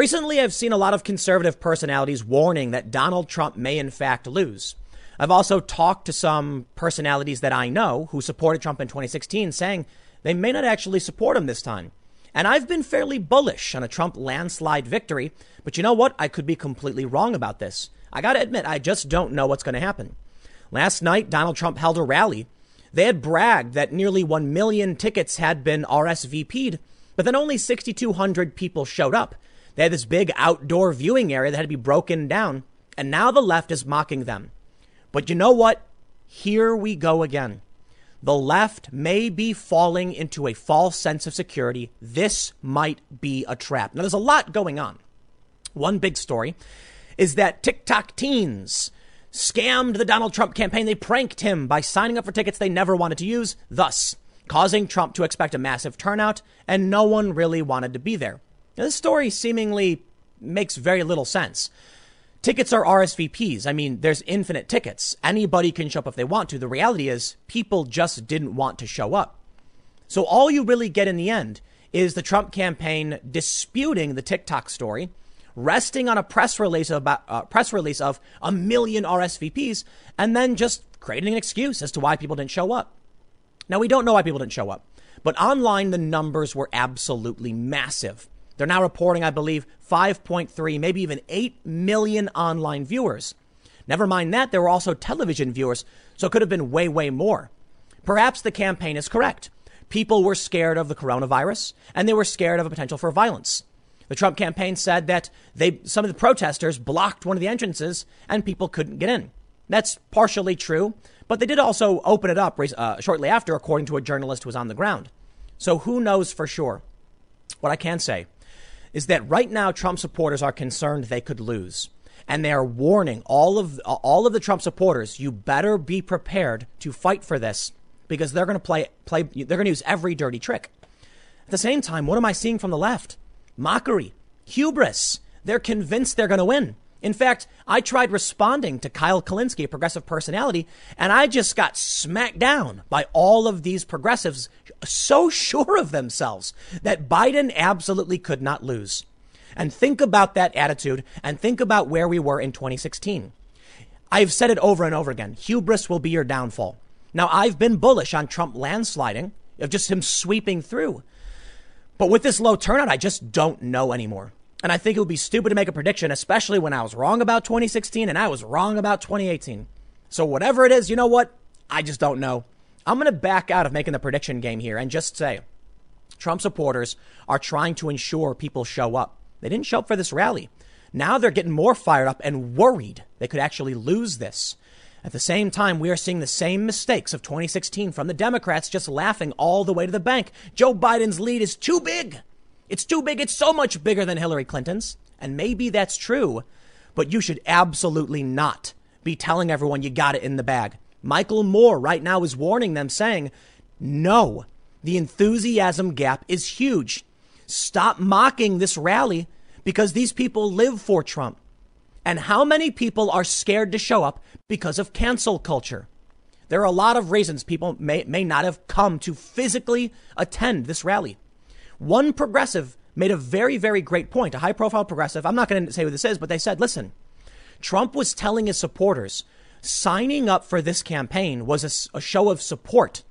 Recently, I've seen a lot of conservative personalities warning that Donald Trump may in fact lose. I've also talked to some personalities that I know who supported Trump in 2016 saying they may not actually support him this time. And I've been fairly bullish on a Trump landslide victory, but you know what? I could be completely wrong about this. I gotta admit, I just don't know what's gonna happen. Last night, Donald Trump held a rally. They had bragged that nearly 1 million tickets had been RSVP'd, but then only 6,200 people showed up. They had this big outdoor viewing area that had to be broken down, and now the left is mocking them. But you know what? Here we go again. The left may be falling into a false sense of security. This might be a trap. Now, there's a lot going on. One big story is that TikTok teens scammed the Donald Trump campaign. They pranked him by signing up for tickets they never wanted to use, thus causing Trump to expect a massive turnout, and no one really wanted to be there. Now, this story seemingly makes very little sense. Tickets are RSVPs. I mean, there's infinite tickets. Anybody can show up if they want to. The reality is, people just didn't want to show up. So, all you really get in the end is the Trump campaign disputing the TikTok story, resting on a press release about uh, press release of a million RSVPs, and then just creating an excuse as to why people didn't show up. Now, we don't know why people didn't show up, but online the numbers were absolutely massive. They're now reporting, I believe, 5.3, maybe even 8 million online viewers. Never mind that, there were also television viewers, so it could have been way, way more. Perhaps the campaign is correct. People were scared of the coronavirus, and they were scared of a potential for violence. The Trump campaign said that they, some of the protesters blocked one of the entrances and people couldn't get in. That's partially true, but they did also open it up uh, shortly after, according to a journalist who was on the ground. So who knows for sure? What I can say is that right now Trump supporters are concerned they could lose. And they are warning all of all of the Trump supporters, you better be prepared to fight for this because they're going to play play they're going to use every dirty trick. At the same time, what am I seeing from the left? Mockery, hubris. They're convinced they're going to win. In fact, I tried responding to Kyle Kulinski, a progressive personality, and I just got smacked down by all of these progressives so sure of themselves that Biden absolutely could not lose. And think about that attitude and think about where we were in 2016. I've said it over and over again. Hubris will be your downfall. Now, I've been bullish on Trump landsliding, of just him sweeping through. But with this low turnout, I just don't know anymore. And I think it would be stupid to make a prediction, especially when I was wrong about 2016 and I was wrong about 2018. So whatever it is, you know what? I just don't know. I'm going to back out of making the prediction game here and just say Trump supporters are trying to ensure people show up. They didn't show up for this rally. Now they're getting more fired up and worried they could actually lose this. At the same time, we are seeing the same mistakes of 2016 from the Democrats just laughing all the way to the bank. Joe Biden's lead is too big. It's too big. It's so much bigger than Hillary Clinton's. And maybe that's true, but you should absolutely not be telling everyone you got it in the bag. Michael Moore right now is warning them saying, no, the enthusiasm gap is huge. Stop mocking this rally because these people live for Trump. And how many people are scared to show up because of cancel culture? There are a lot of reasons people may, may not have come to physically attend this rally. One progressive made a very, very great point, a high profile progressive. I'm not going to say who this is, but they said, listen, Trump was telling his supporters signing up for this campaign was a, a, show of support.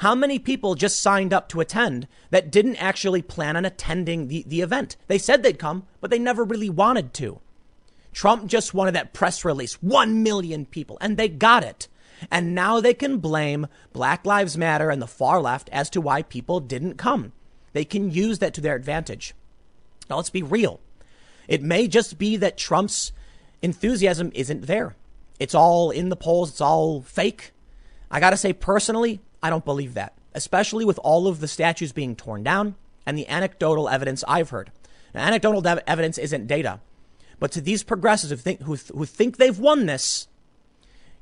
How many people just signed up to attend that didn't actually plan on attending the, the event? They said they'd come, but they never really wanted to. Trump just wanted that press release 1 million people, and they got it. And now they can blame Black Lives Matter and the far left as to why people didn't come. They can use that to their advantage. Now, let's be real. It may just be that Trump's enthusiasm isn't there. It's all in the polls, it's all fake. I got to say, personally, I don't believe that, especially with all of the statues being torn down and the anecdotal evidence I've heard. Now, anecdotal evidence isn't data, but to these progressives who think, who, who think they've won this,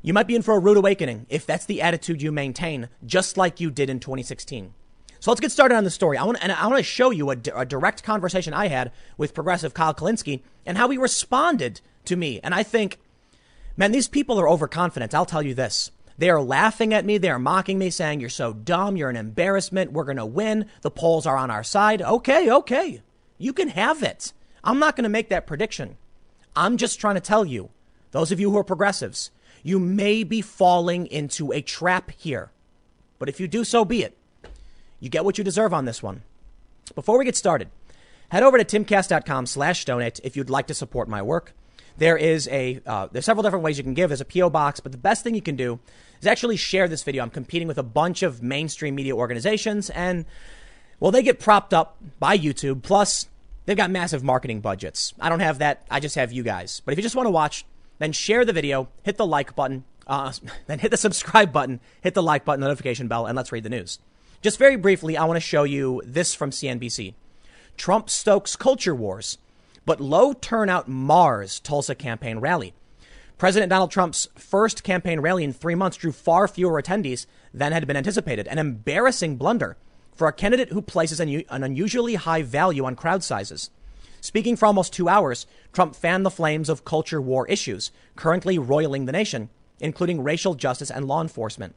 you might be in for a rude awakening if that's the attitude you maintain, just like you did in 2016. So let's get started on the story. I want and I want to show you a, a direct conversation I had with progressive Kyle Kulinski and how he responded to me. And I think, man, these people are overconfident. I'll tell you this. They are laughing at me. They are mocking me, saying, You're so dumb. You're an embarrassment. We're going to win. The polls are on our side. Okay, okay. You can have it. I'm not going to make that prediction. I'm just trying to tell you, those of you who are progressives, you may be falling into a trap here. But if you do, so be it. You get what you deserve on this one. Before we get started, head over to timcast.com slash donate if you'd like to support my work. There is a, uh, there's several different ways you can give. There's a P.O. box, but the best thing you can do is actually share this video. I'm competing with a bunch of mainstream media organizations and, well, they get propped up by YouTube. Plus, they've got massive marketing budgets. I don't have that. I just have you guys. But if you just want to watch, then share the video, hit the like button, uh, then hit the subscribe button, hit the like button, notification bell, and let's read the news. Just very briefly, I want to show you this from CNBC. Trump stokes culture wars but low turnout mars Tulsa campaign rally. President Donald Trump's first campaign rally in three months drew far fewer attendees than had been anticipated, an embarrassing blunder for a candidate who places an, unusually high value on crowd sizes. Speaking for almost two hours, Trump fanned the flames of culture war issues currently roiling the nation, including racial justice and law enforcement.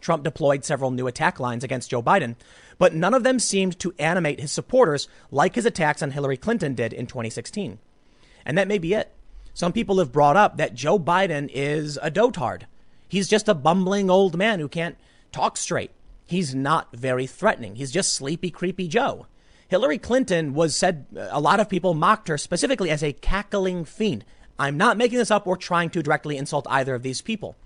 Trump deployed several new attack lines against Joe Biden, but none of them seemed to animate his supporters like his attacks on Hillary Clinton did in 2016. And that may be it. Some people have brought up that Joe Biden is a dotard. He's just a bumbling old man who can't talk straight. He's not very threatening. He's just sleepy, creepy Joe. Hillary Clinton was said, a lot of people mocked her specifically as a cackling fiend. I'm not making this up or trying to directly insult either of these people.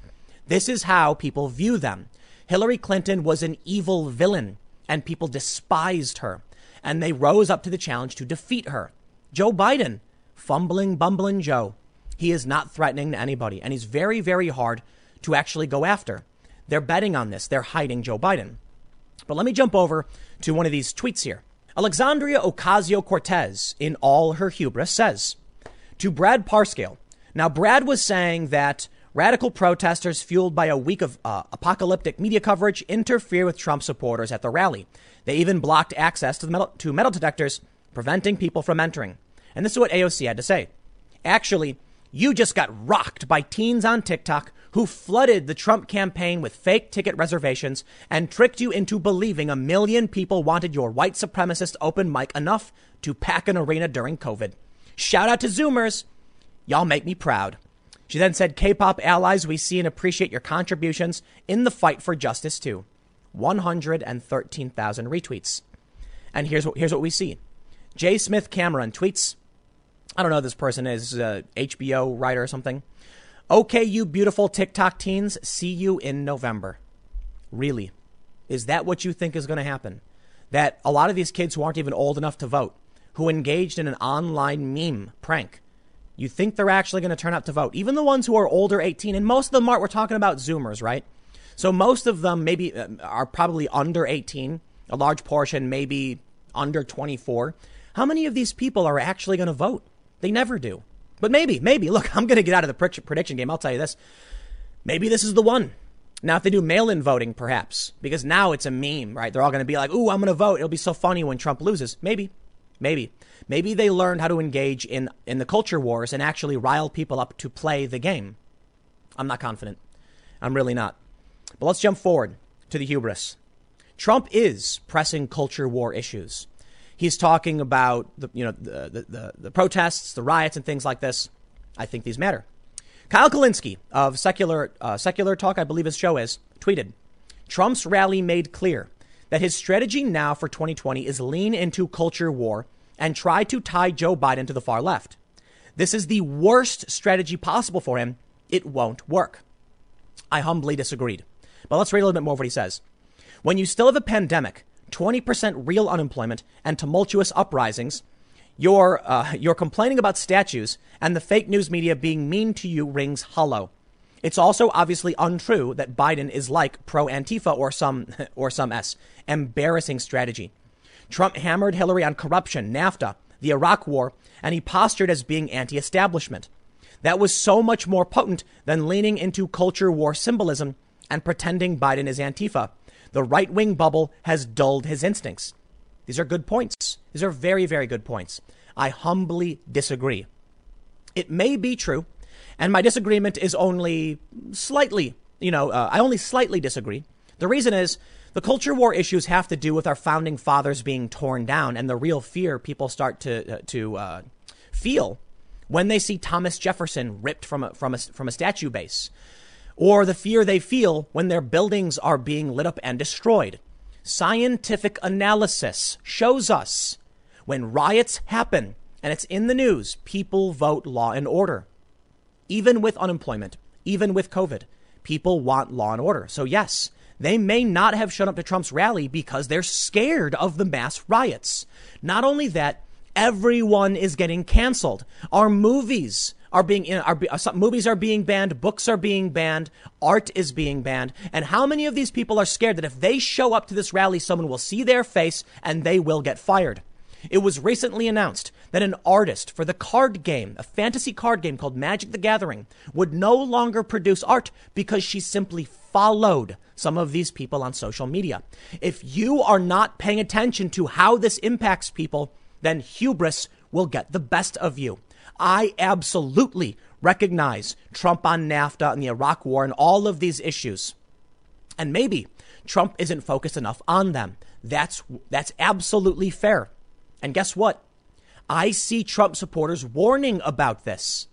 This is how people view them. Hillary Clinton was an evil villain and people despised her and they rose up to the challenge to defeat her. Joe Biden, fumbling, bumbling Joe. He is not threatening to anybody and he's very, very hard to actually go after. They're betting on this. They're hiding Joe Biden. But let me jump over to one of these tweets here. Alexandria Ocasio Cortez, in all her hubris, says to Brad Parscale. Now, Brad was saying that Radical protesters, fueled by a week of uh, apocalyptic media coverage, interfere with Trump supporters at the rally. They even blocked access to, metal, to metal detectors, preventing people from entering. And this is what AOC had to say. Actually, you just got rocked by teens on TikTok who flooded the Trump campaign with fake ticket reservations and tricked you into believing a million people wanted your white supremacist open mic enough to pack an arena during COVID. Shout out to Zoomers. Y'all make me proud. She then said, K pop allies, we see and appreciate your contributions in the fight for justice too. 113,000 retweets. And here's what, here's what we see J. Smith Cameron tweets, I don't know who this person is, a HBO writer or something. Okay, you beautiful TikTok teens, see you in November. Really? Is that what you think is going to happen? That a lot of these kids who aren't even old enough to vote, who engaged in an online meme prank, you think they're actually going to turn out to vote. Even the ones who are older 18, and most of them are, we're talking about Zoomers, right? So most of them maybe uh, are probably under 18. A large portion maybe under 24. How many of these people are actually going to vote? They never do. But maybe, maybe. Look, I'm going to get out of the prediction game. I'll tell you this. Maybe this is the one. Now, if they do mail in voting, perhaps, because now it's a meme, right? They're all going to be like, ooh, I'm going to vote. It'll be so funny when Trump loses. Maybe, maybe. Maybe they learned how to engage in, in the culture wars and actually rile people up to play the game. I'm not confident. I'm really not. But let's jump forward to the hubris. Trump is pressing culture war issues. He's talking about the, you know, the, the, the, the protests, the riots, and things like this. I think these matter. Kyle Kulinski of Secular, uh, Secular Talk, I believe his show is, tweeted Trump's rally made clear that his strategy now for 2020 is lean into culture war and try to tie Joe Biden to the far left. This is the worst strategy possible for him. It won't work. I humbly disagreed. But let's read a little bit more of what he says. When you still have a pandemic, 20% real unemployment, and tumultuous uprisings, you're, uh, you're complaining about statues and the fake news media being mean to you rings hollow. It's also obviously untrue that Biden is like pro Antifa or some, or some S. Embarrassing strategy. Trump hammered Hillary on corruption, NAFTA, the Iraq War, and he postured as being anti establishment. That was so much more potent than leaning into culture war symbolism and pretending Biden is Antifa. The right wing bubble has dulled his instincts. These are good points. These are very, very good points. I humbly disagree. It may be true, and my disagreement is only slightly, you know, uh, I only slightly disagree. The reason is the culture war issues have to do with our founding fathers being torn down and the real fear people start to, uh, to uh, feel when they see Thomas Jefferson ripped from a, from a, from a statue base, or the fear they feel when their buildings are being lit up and destroyed. Scientific analysis shows us when riots happen and it's in the news, people vote law and order. Even with unemployment, even with COVID, people want law and order. So, yes, they may not have shown up to Trump's rally because they're scared of the mass riots. Not only that, everyone is getting canceled. Our movies are being uh, some movies are being banned, books are being banned, art is being banned. And how many of these people are scared that if they show up to this rally, someone will see their face and they will get fired? It was recently announced that an artist for the card game, a fantasy card game called Magic the Gathering, would no longer produce art because she simply followed some of these people on social media. If you are not paying attention to how this impacts people, then hubris will get the best of you. I absolutely recognize Trump on NAFTA and the Iraq war and all of these issues. And maybe Trump isn't focused enough on them. That's, that's absolutely fair. And guess what? I see Trump supporters warning about this.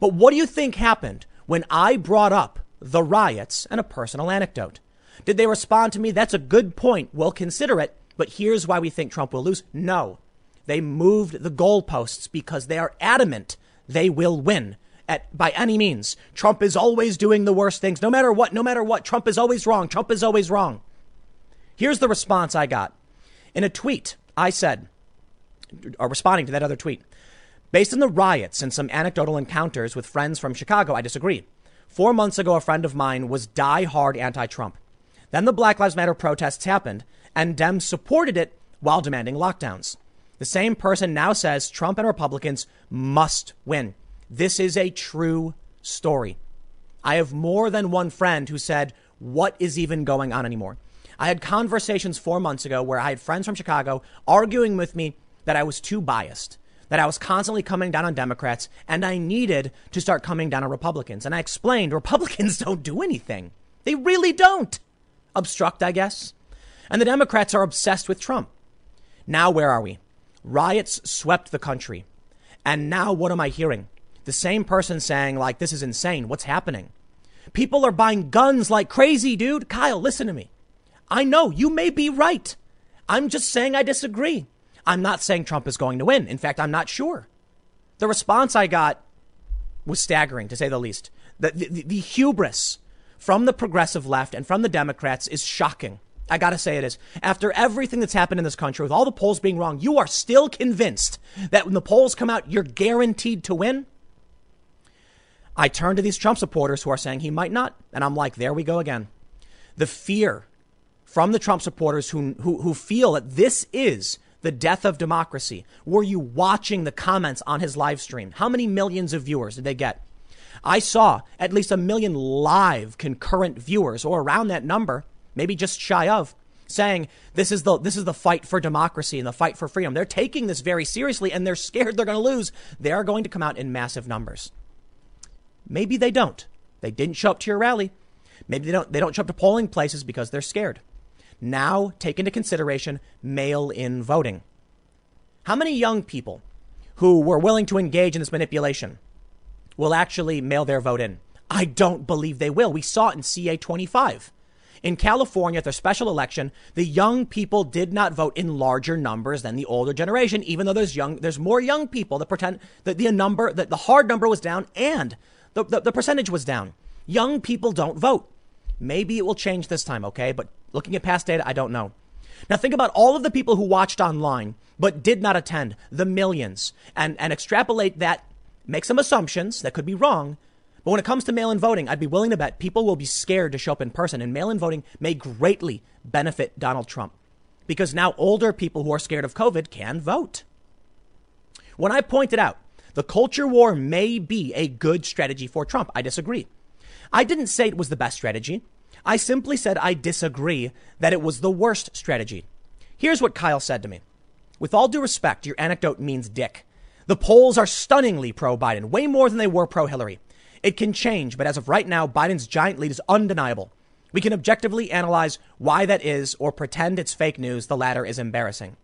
But what do you think happened when I brought up the riots and a personal anecdote? Did they respond to me? That's a good point. We'll consider it. But here's why we think Trump will lose. No. They moved the goalposts because they are adamant they will win at by any means. Trump is always doing the worst things. No matter what, no matter what, Trump is always wrong. Trump is always wrong. Here's the response I got. In a tweet, I said, or responding to that other tweet, based on the riots and some anecdotal encounters with friends from Chicago, I disagree. Four months ago, a friend of mine was die-hard anti-Trump. Then the Black Lives Matter protests happened, and Dems supported it while demanding lockdowns. The same person now says Trump and Republicans must win. This is a true story. I have more than one friend who said, What is even going on anymore? I had conversations four months ago where I had friends from Chicago arguing with me that I was too biased, that I was constantly coming down on Democrats, and I needed to start coming down on Republicans. And I explained Republicans don't do anything. They really don't. Obstruct, I guess. And the Democrats are obsessed with Trump. Now, where are we? Riots swept the country. And now what am I hearing? The same person saying, like, this is insane. What's happening? People are buying guns like crazy, dude. Kyle, listen to me. I know you may be right. I'm just saying I disagree. I'm not saying Trump is going to win. In fact, I'm not sure. The response I got was staggering, to say the least. The, the, the hubris from the progressive left and from the Democrats is shocking. I gotta say it is. After everything that's happened in this country, with all the polls being wrong, you are still convinced that when the polls come out, you're guaranteed to win? I turn to these Trump supporters who are saying he might not, and I'm like, there we go again. The fear from the Trump supporters who, who, who feel that this is the death of democracy. Were you watching the comments on his live stream? How many millions of viewers did they get? I saw at least a million live concurrent viewers or around that number maybe just shy of, saying this is the this is the fight for democracy and the fight for freedom. They're taking this very seriously and they're scared they're going to lose. They are going to come out in massive numbers. Maybe they don't. They didn't show up to your rally. Maybe they don't they don't show up to polling places because they're scared. Now take into consideration mail-in voting. How many young people who were willing to engage in this manipulation will actually mail their vote in? I don't believe they will. We saw it in CA 25. In California, at their special election, the young people did not vote in larger numbers than the older generation, even though there's young, there's more young people that pretend that the number, that the hard number was down and the, the, the percentage was down. Young people don't vote. Maybe it will change this time, okay? But looking at past data, I don't know. Now think about all of the people who watched online but did not attend, the millions, and, and extrapolate that, make some assumptions that could be wrong, but when it comes to mail in voting, I'd be willing to bet people will be scared to show up in person, and mail in voting may greatly benefit Donald Trump because now older people who are scared of COVID can vote. When I pointed out the culture war may be a good strategy for Trump, I disagree. I didn't say it was the best strategy. I simply said I disagree that it was the worst strategy. Here's what Kyle said to me. With all due respect, your anecdote means dick. The polls are stunningly pro Biden, way more than they were pro Hillary. It can change, but as of right now, Biden's giant lead is undeniable. We can objectively analyze why that is or pretend it's fake news. The latter is embarrassing.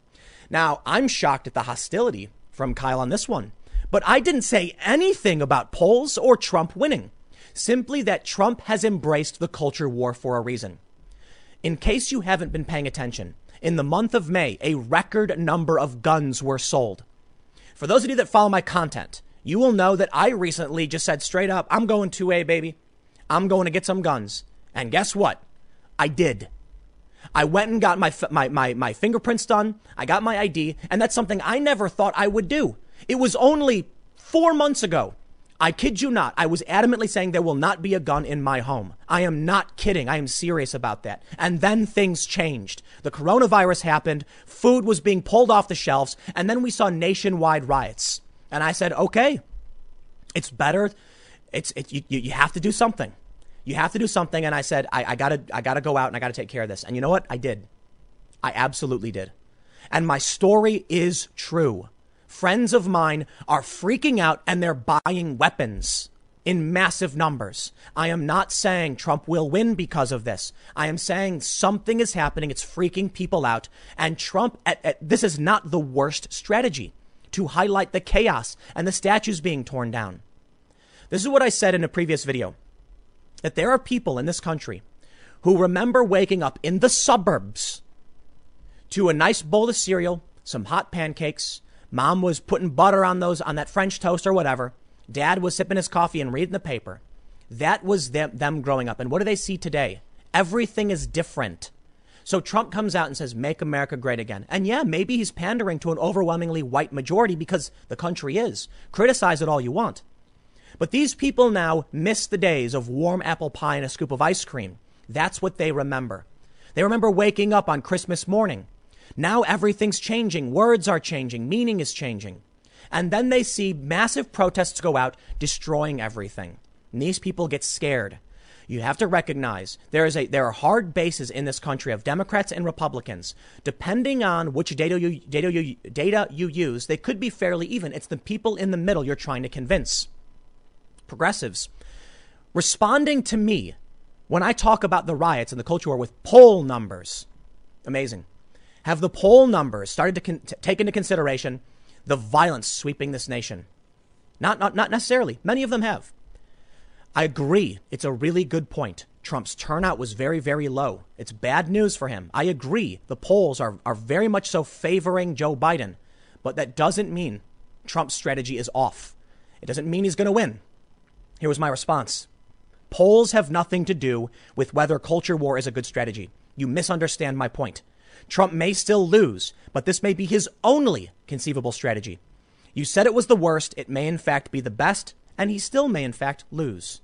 Now, I'm shocked at the hostility from Kyle on this one, But I didn't say anything about polls or Trump winning. Simply that Trump has embraced the culture war for a reason. In case you haven't been paying attention, in the month of May, a record number of guns were sold. For those of you that follow my content, you will know that I recently just said straight up, I'm going 2A, baby. I'm going to get some guns. And guess what? I did. I went and got my, my, my, my fingerprints done. I got my ID. And that's something I never thought I would do. It was only four months ago. I kid you not. I was adamantly saying there will not be a gun in my home. I am not kidding. I am serious about that. And then things changed. The coronavirus happened. Food was being pulled off the shelves. And then we saw nationwide riots. And I said, okay, it's better. It's, it, you, you have to do something. You have to do something. And I said, I, I gotta, I gotta go out and I gotta take care of this. And you know what? I did. I absolutely did. And my story is true. Friends of mine are freaking out and they're buying weapons in massive numbers. I am not saying Trump will win because of this. I am saying something is happening. It's freaking people out. And Trump, at, at, this is not the worst strategy to highlight the chaos and the statues being torn down. This is what I said in a previous video that there are people in this country who remember waking up in the suburbs to a nice bowl of cereal, some hot pancakes. Mom was putting butter on those, on that French toast or whatever. Dad was sipping his coffee and reading the paper. That was them, them growing up. And what do they see today? Everything is different. So Trump comes out and says, make America great again. And yeah, maybe he's pandering to an overwhelmingly white majority because the country is. Criticize it all you want. But these people now miss the days of warm apple pie and a scoop of ice cream. That's what they remember. They remember waking up on Christmas morning. Now everything's changing. Words are changing. Meaning is changing. And then they see massive protests go out, destroying everything. And these people get scared you have to recognize there is a there are hard bases in this country of Democrats and Republicans. Depending on which data you data you data you use, they could be fairly even. It's the people in the middle you're trying to convince. Progressives responding to me when I talk about the riots and the culture war with poll numbers. Amazing. Have the poll numbers started to con- take into consideration the violence sweeping this nation? Not, not, not necessarily. Many of them have. I agree. It's a really good point. Trump's turnout was very, very low. It's bad news for him. I agree. The polls are, are very much so favoring Joe Biden. But that doesn't mean Trump's strategy is off. It doesn't mean he's going to win. Here was my response Polls have nothing to do with whether culture war is a good strategy. You misunderstand my point. Trump may still lose, but this may be his only conceivable strategy. You said it was the worst. It may, in fact, be the best and he still may, in fact, lose.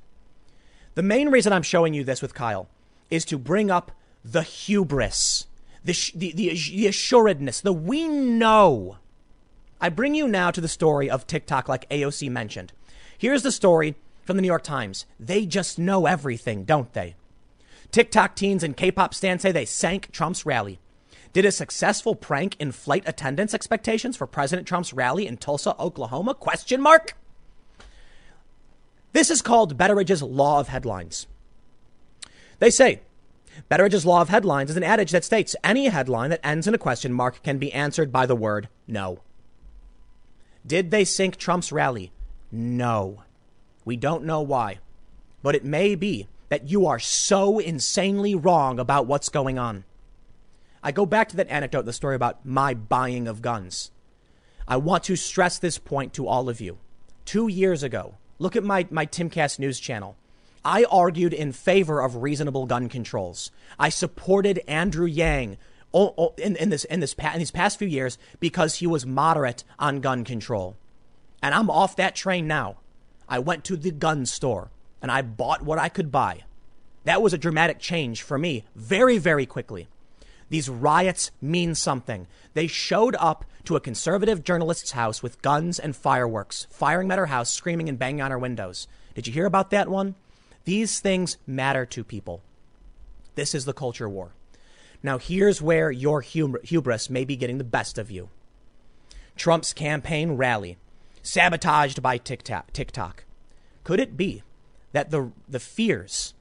The main reason I'm showing you this with Kyle is to bring up the hubris, the, the, the, the assuredness, the we know. I bring you now to the story of TikTok, like AOC mentioned. Here's the story from the New York Times. They just know everything, don't they? TikTok teens and K-pop stans say they sank Trump's rally. Did a successful prank inflate attendance expectations for President Trump's rally in Tulsa, Oklahoma? Question mark. This is called Betteridge's Law of Headlines. They say Betteridge's Law of Headlines is an adage that states any headline that ends in a question mark can be answered by the word no. Did they sink Trump's rally? No. We don't know why. But it may be that you are so insanely wrong about what's going on. I go back to that anecdote, the story about my buying of guns. I want to stress this point to all of you. Two years ago, Look at my, my Timcast news channel. I argued in favor of reasonable gun controls. I supported Andrew Yang in, in, this, in, this, in these past few years because he was moderate on gun control. And I'm off that train now. I went to the gun store and I bought what I could buy. That was a dramatic change for me very, very quickly. These riots mean something. They showed up to a conservative journalist's house with guns and fireworks, firing at her house, screaming and banging on her windows. Did you hear about that one? These things matter to people. This is the culture war. Now, here's where your hubris may be getting the best of you. Trump's campaign rally, sabotaged by TikTok. Could it be that the, the fears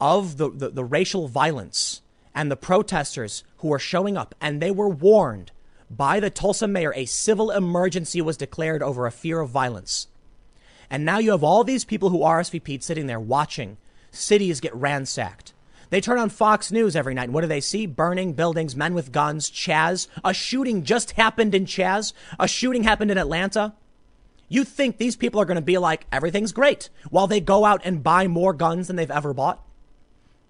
of the, the, the racial violence and the protesters who were showing up, and they were warned by the Tulsa mayor, a civil emergency was declared over a fear of violence. And now you have all these people who RSVP'd sitting there watching cities get ransacked. They turn on Fox News every night. And what do they see? Burning buildings, men with guns, Chaz. A shooting just happened in Chaz. A shooting happened in Atlanta. You think these people are going to be like, everything's great while they go out and buy more guns than they've ever bought?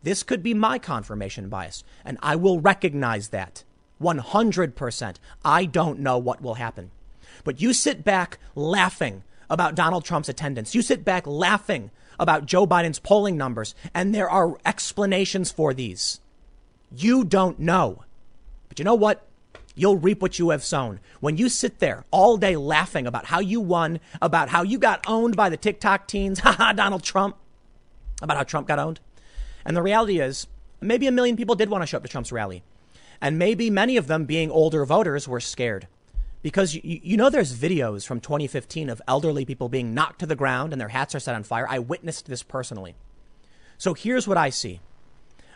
This could be my confirmation bias, and I will recognize that 100%. I don't know what will happen. But you sit back laughing about Donald Trump's attendance. You sit back laughing about Joe Biden's polling numbers, and there are explanations for these. You don't know. But you know what? You'll reap what you have sown. When you sit there all day laughing about how you won, about how you got owned by the TikTok teens, haha, Donald Trump, about how Trump got owned. And the reality is, maybe a million people did want to show up to Trump's rally. And maybe many of them, being older voters, were scared. Because you, you know, there's videos from 2015 of elderly people being knocked to the ground and their hats are set on fire. I witnessed this personally. So here's what I see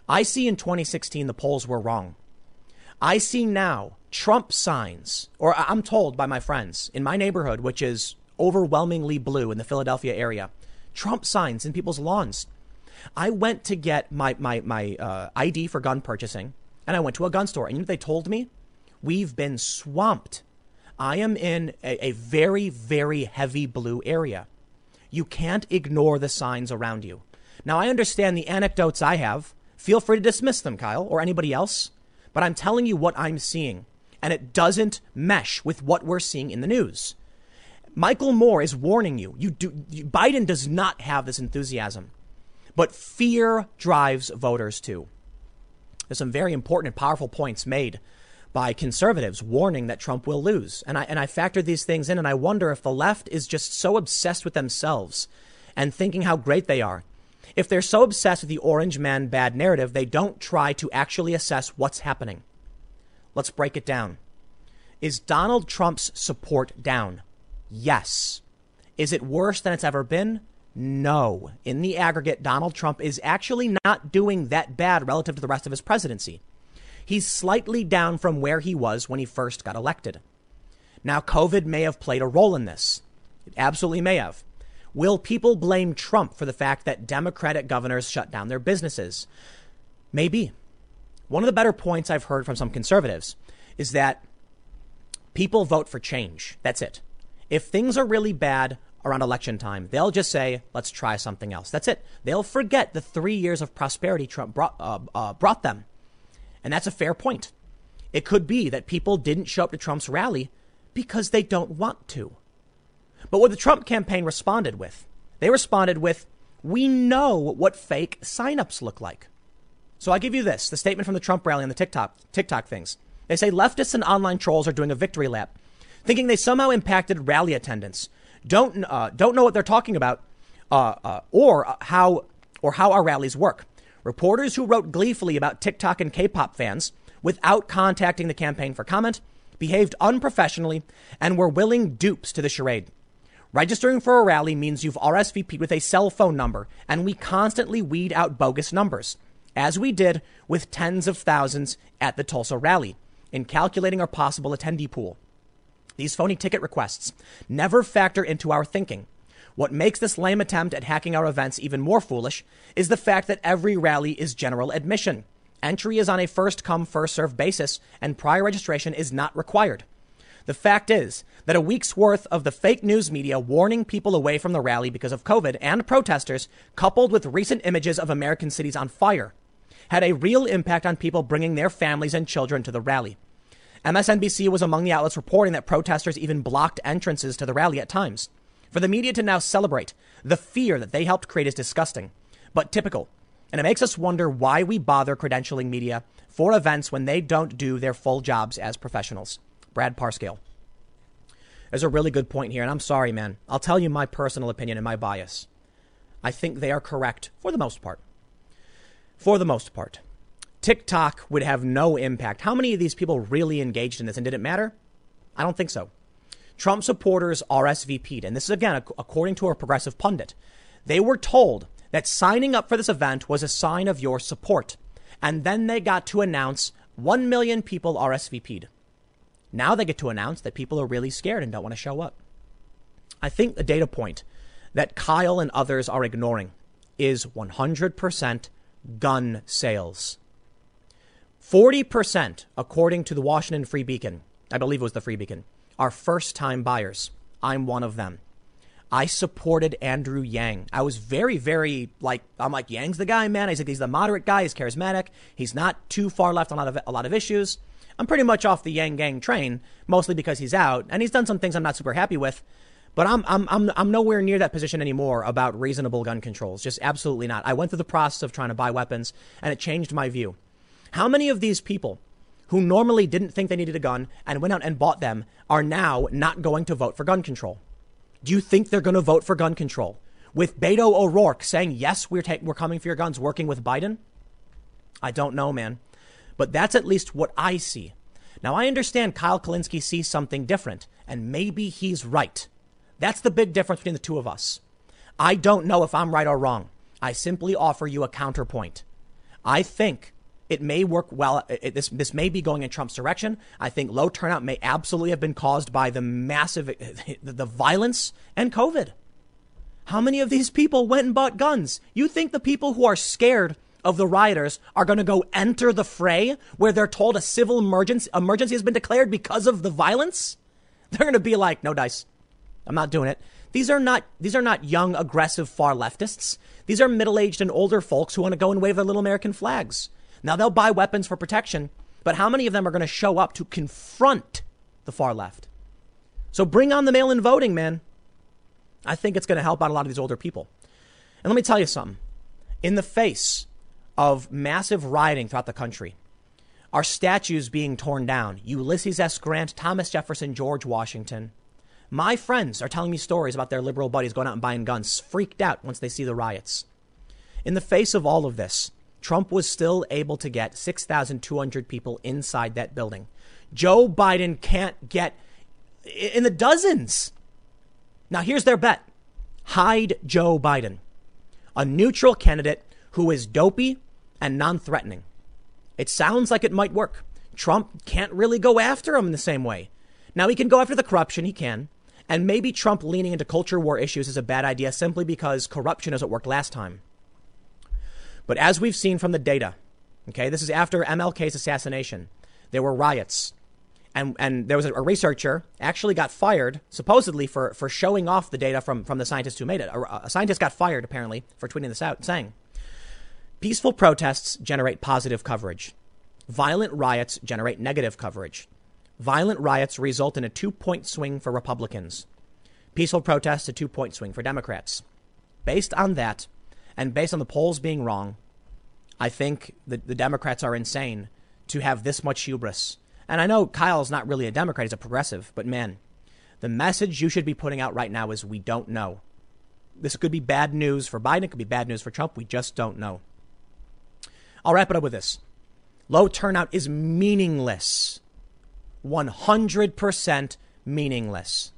I see in 2016 the polls were wrong. I see now Trump signs, or I'm told by my friends in my neighborhood, which is overwhelmingly blue in the Philadelphia area, Trump signs in people's lawns. I went to get my, my, my uh, ID for gun purchasing, and I went to a gun store. And you know they told me? We've been swamped. I am in a, a very, very heavy blue area. You can't ignore the signs around you. Now, I understand the anecdotes I have. Feel free to dismiss them, Kyle, or anybody else. But I'm telling you what I'm seeing, and it doesn't mesh with what we're seeing in the news. Michael Moore is warning you. You do, you, Biden does not have this enthusiasm, but fear drives voters too. There's some very important and powerful points made by conservatives warning that Trump will lose. And I, and I factor these things in and I wonder if the left is just so obsessed with themselves and thinking how great they are if they're so obsessed with the orange man bad narrative, they don't try to actually assess what's happening. Let's break it down. Is Donald Trump's support down? Yes. Is it worse than it's ever been? No. In the aggregate, Donald Trump is actually not doing that bad relative to the rest of his presidency. He's slightly down from where he was when he first got elected. Now, COVID may have played a role in this. It absolutely may have. Will people blame Trump for the fact that Democratic governors shut down their businesses? Maybe. One of the better points I've heard from some conservatives is that people vote for change. That's it. If things are really bad around election time, they'll just say, let's try something else. That's it. They'll forget the three years of prosperity Trump brought, uh, uh, brought them. And that's a fair point. It could be that people didn't show up to Trump's rally because they don't want to. But what the Trump campaign responded with, they responded with, we know what fake signups look like. So I give you this, the statement from the Trump rally on the TikTok, TikTok things. They say leftists and online trolls are doing a victory lap, thinking they somehow impacted rally attendance. Don't, uh, don't know what they're talking about, uh, uh, or how, or how our rallies work. Reporters who wrote gleefully about TikTok and K-pop fans without contacting the campaign for comment behaved unprofessionally and were willing dupes to the charade. Registering for a rally means you've RSVP'd with a cell phone number, and we constantly weed out bogus numbers, as we did with tens of thousands at the Tulsa rally, in calculating our possible attendee pool. These phony ticket requests never factor into our thinking. What makes this lame attempt at hacking our events even more foolish is the fact that every rally is general admission. Entry is on a first come, first served basis, and prior registration is not required. The fact is that a week's worth of the fake news media warning people away from the rally because of COVID and protesters, coupled with recent images of American cities on fire, had a real impact on people bringing their families and children to the rally. MSNBC was among the outlets reporting that protesters even blocked entrances to the rally at times. For the media to now celebrate the fear that they helped create is disgusting, but typical. And it makes us wonder why we bother credentialing media for events when they don't do their full jobs as professionals. Brad Parscale. There's a really good point here, and I'm sorry, man. I'll tell you my personal opinion and my bias. I think they are correct for the most part. For the most part. TikTok would have no impact. How many of these people really engaged in this and did it matter? I don't think so. Trump supporters RSVP'd, and this is again according to a progressive pundit. They were told that signing up for this event was a sign of your support. And then they got to announce 1 million people RSVP'd. Now they get to announce that people are really scared and don't want to show up. I think the data point that Kyle and others are ignoring is 100% gun sales. 40%, according to the Washington Free Beacon, I believe it was the Free Beacon, are first time buyers. I'm one of them. I supported Andrew Yang. I was very, very like, I'm like, Yang's the guy, man. He's like, he's the moderate guy. He's charismatic. He's not too far left on a lot of, a lot of issues. I'm pretty much off the Yang Gang train, mostly because he's out and he's done some things I'm not super happy with. But I'm, I'm, I'm, I'm nowhere near that position anymore about reasonable gun controls. Just absolutely not. I went through the process of trying to buy weapons and it changed my view. How many of these people who normally didn't think they needed a gun and went out and bought them are now not going to vote for gun control? Do you think they're going to vote for gun control? With Beto O'Rourke saying, yes, we're, ta- we're coming for your guns, working with Biden? I don't know, man. But that's at least what I see. Now, I understand Kyle Kulinski sees something different, and maybe he's right. That's the big difference between the two of us. I don't know if I'm right or wrong. I simply offer you a counterpoint. I think it may work well. Uh, it, this, this may be going in Trump's direction. I think low turnout may absolutely have been caused by the massive, the violence and COVID. How many of these people went and bought guns? You think the people who are scared of the rioters are going to go enter the fray where they're told a civil emergency, emergency has been declared because of the violence? They're going to be like, no dice. I'm not doing it. These are not, these are not young, aggressive far leftists. These are middle-aged and older folks who want to go and wave their little American flags. Now they'll buy weapons for protection, but how many of them are going to show up to confront the far left? So bring on the mail in voting, man. I think it's going to help out a lot of these older people. And let me tell you something. In the face of massive rioting throughout the country, our statues being torn down, Ulysses S. Grant, Thomas Jefferson, George Washington, my friends are telling me stories about their liberal buddies going out and buying guns, freaked out once they see the riots. In the face of all of this, Trump was still able to get 6,200 people inside that building. Joe Biden can't get in the dozens. Now, here's their bet hide Joe Biden, a neutral candidate who is dopey and non threatening. It sounds like it might work. Trump can't really go after him in the same way. Now, he can go after the corruption, he can. And maybe Trump leaning into culture war issues is a bad idea simply because corruption hasn't worked last time. But as we've seen from the data, okay, this is after MLK's assassination, there were riots. And, and there was a, a researcher actually got fired, supposedly for, for showing off the data from, from the scientists who made it. A, a scientist got fired, apparently, for tweeting this out, saying, Peaceful protests generate positive coverage. Violent riots generate negative coverage. Violent riots result in a two point swing for Republicans. Peaceful protests, a two point swing for Democrats. Based on that, and based on the polls being wrong, I think the, the Democrats are insane to have this much hubris. And I know Kyle's not really a Democrat, he's a progressive, but man, the message you should be putting out right now is we don't know. This could be bad news for Biden, it could be bad news for Trump. We just don't know. I'll wrap it up with this low turnout is meaningless. 100% meaningless.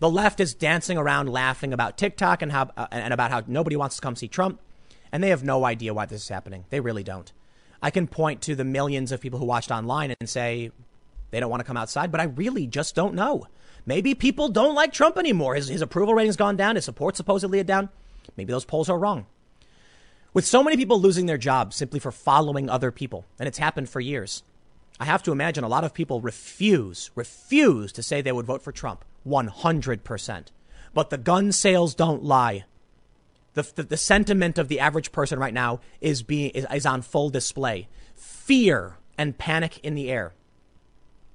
The left is dancing around laughing about TikTok and how uh, and about how nobody wants to come see Trump, and they have no idea why this is happening. They really don't. I can point to the millions of people who watched online and say they don't want to come outside, but I really just don't know. Maybe people don't like Trump anymore. His, his approval rating's gone down. His support supposedly is down. Maybe those polls are wrong. With so many people losing their jobs simply for following other people, and it's happened for years, I have to imagine a lot of people refuse, refuse to say they would vote for Trump. 100%. But the gun sales don't lie. The, the, the, sentiment of the average person right now is, being, is, is on full display. Fear and panic in the air.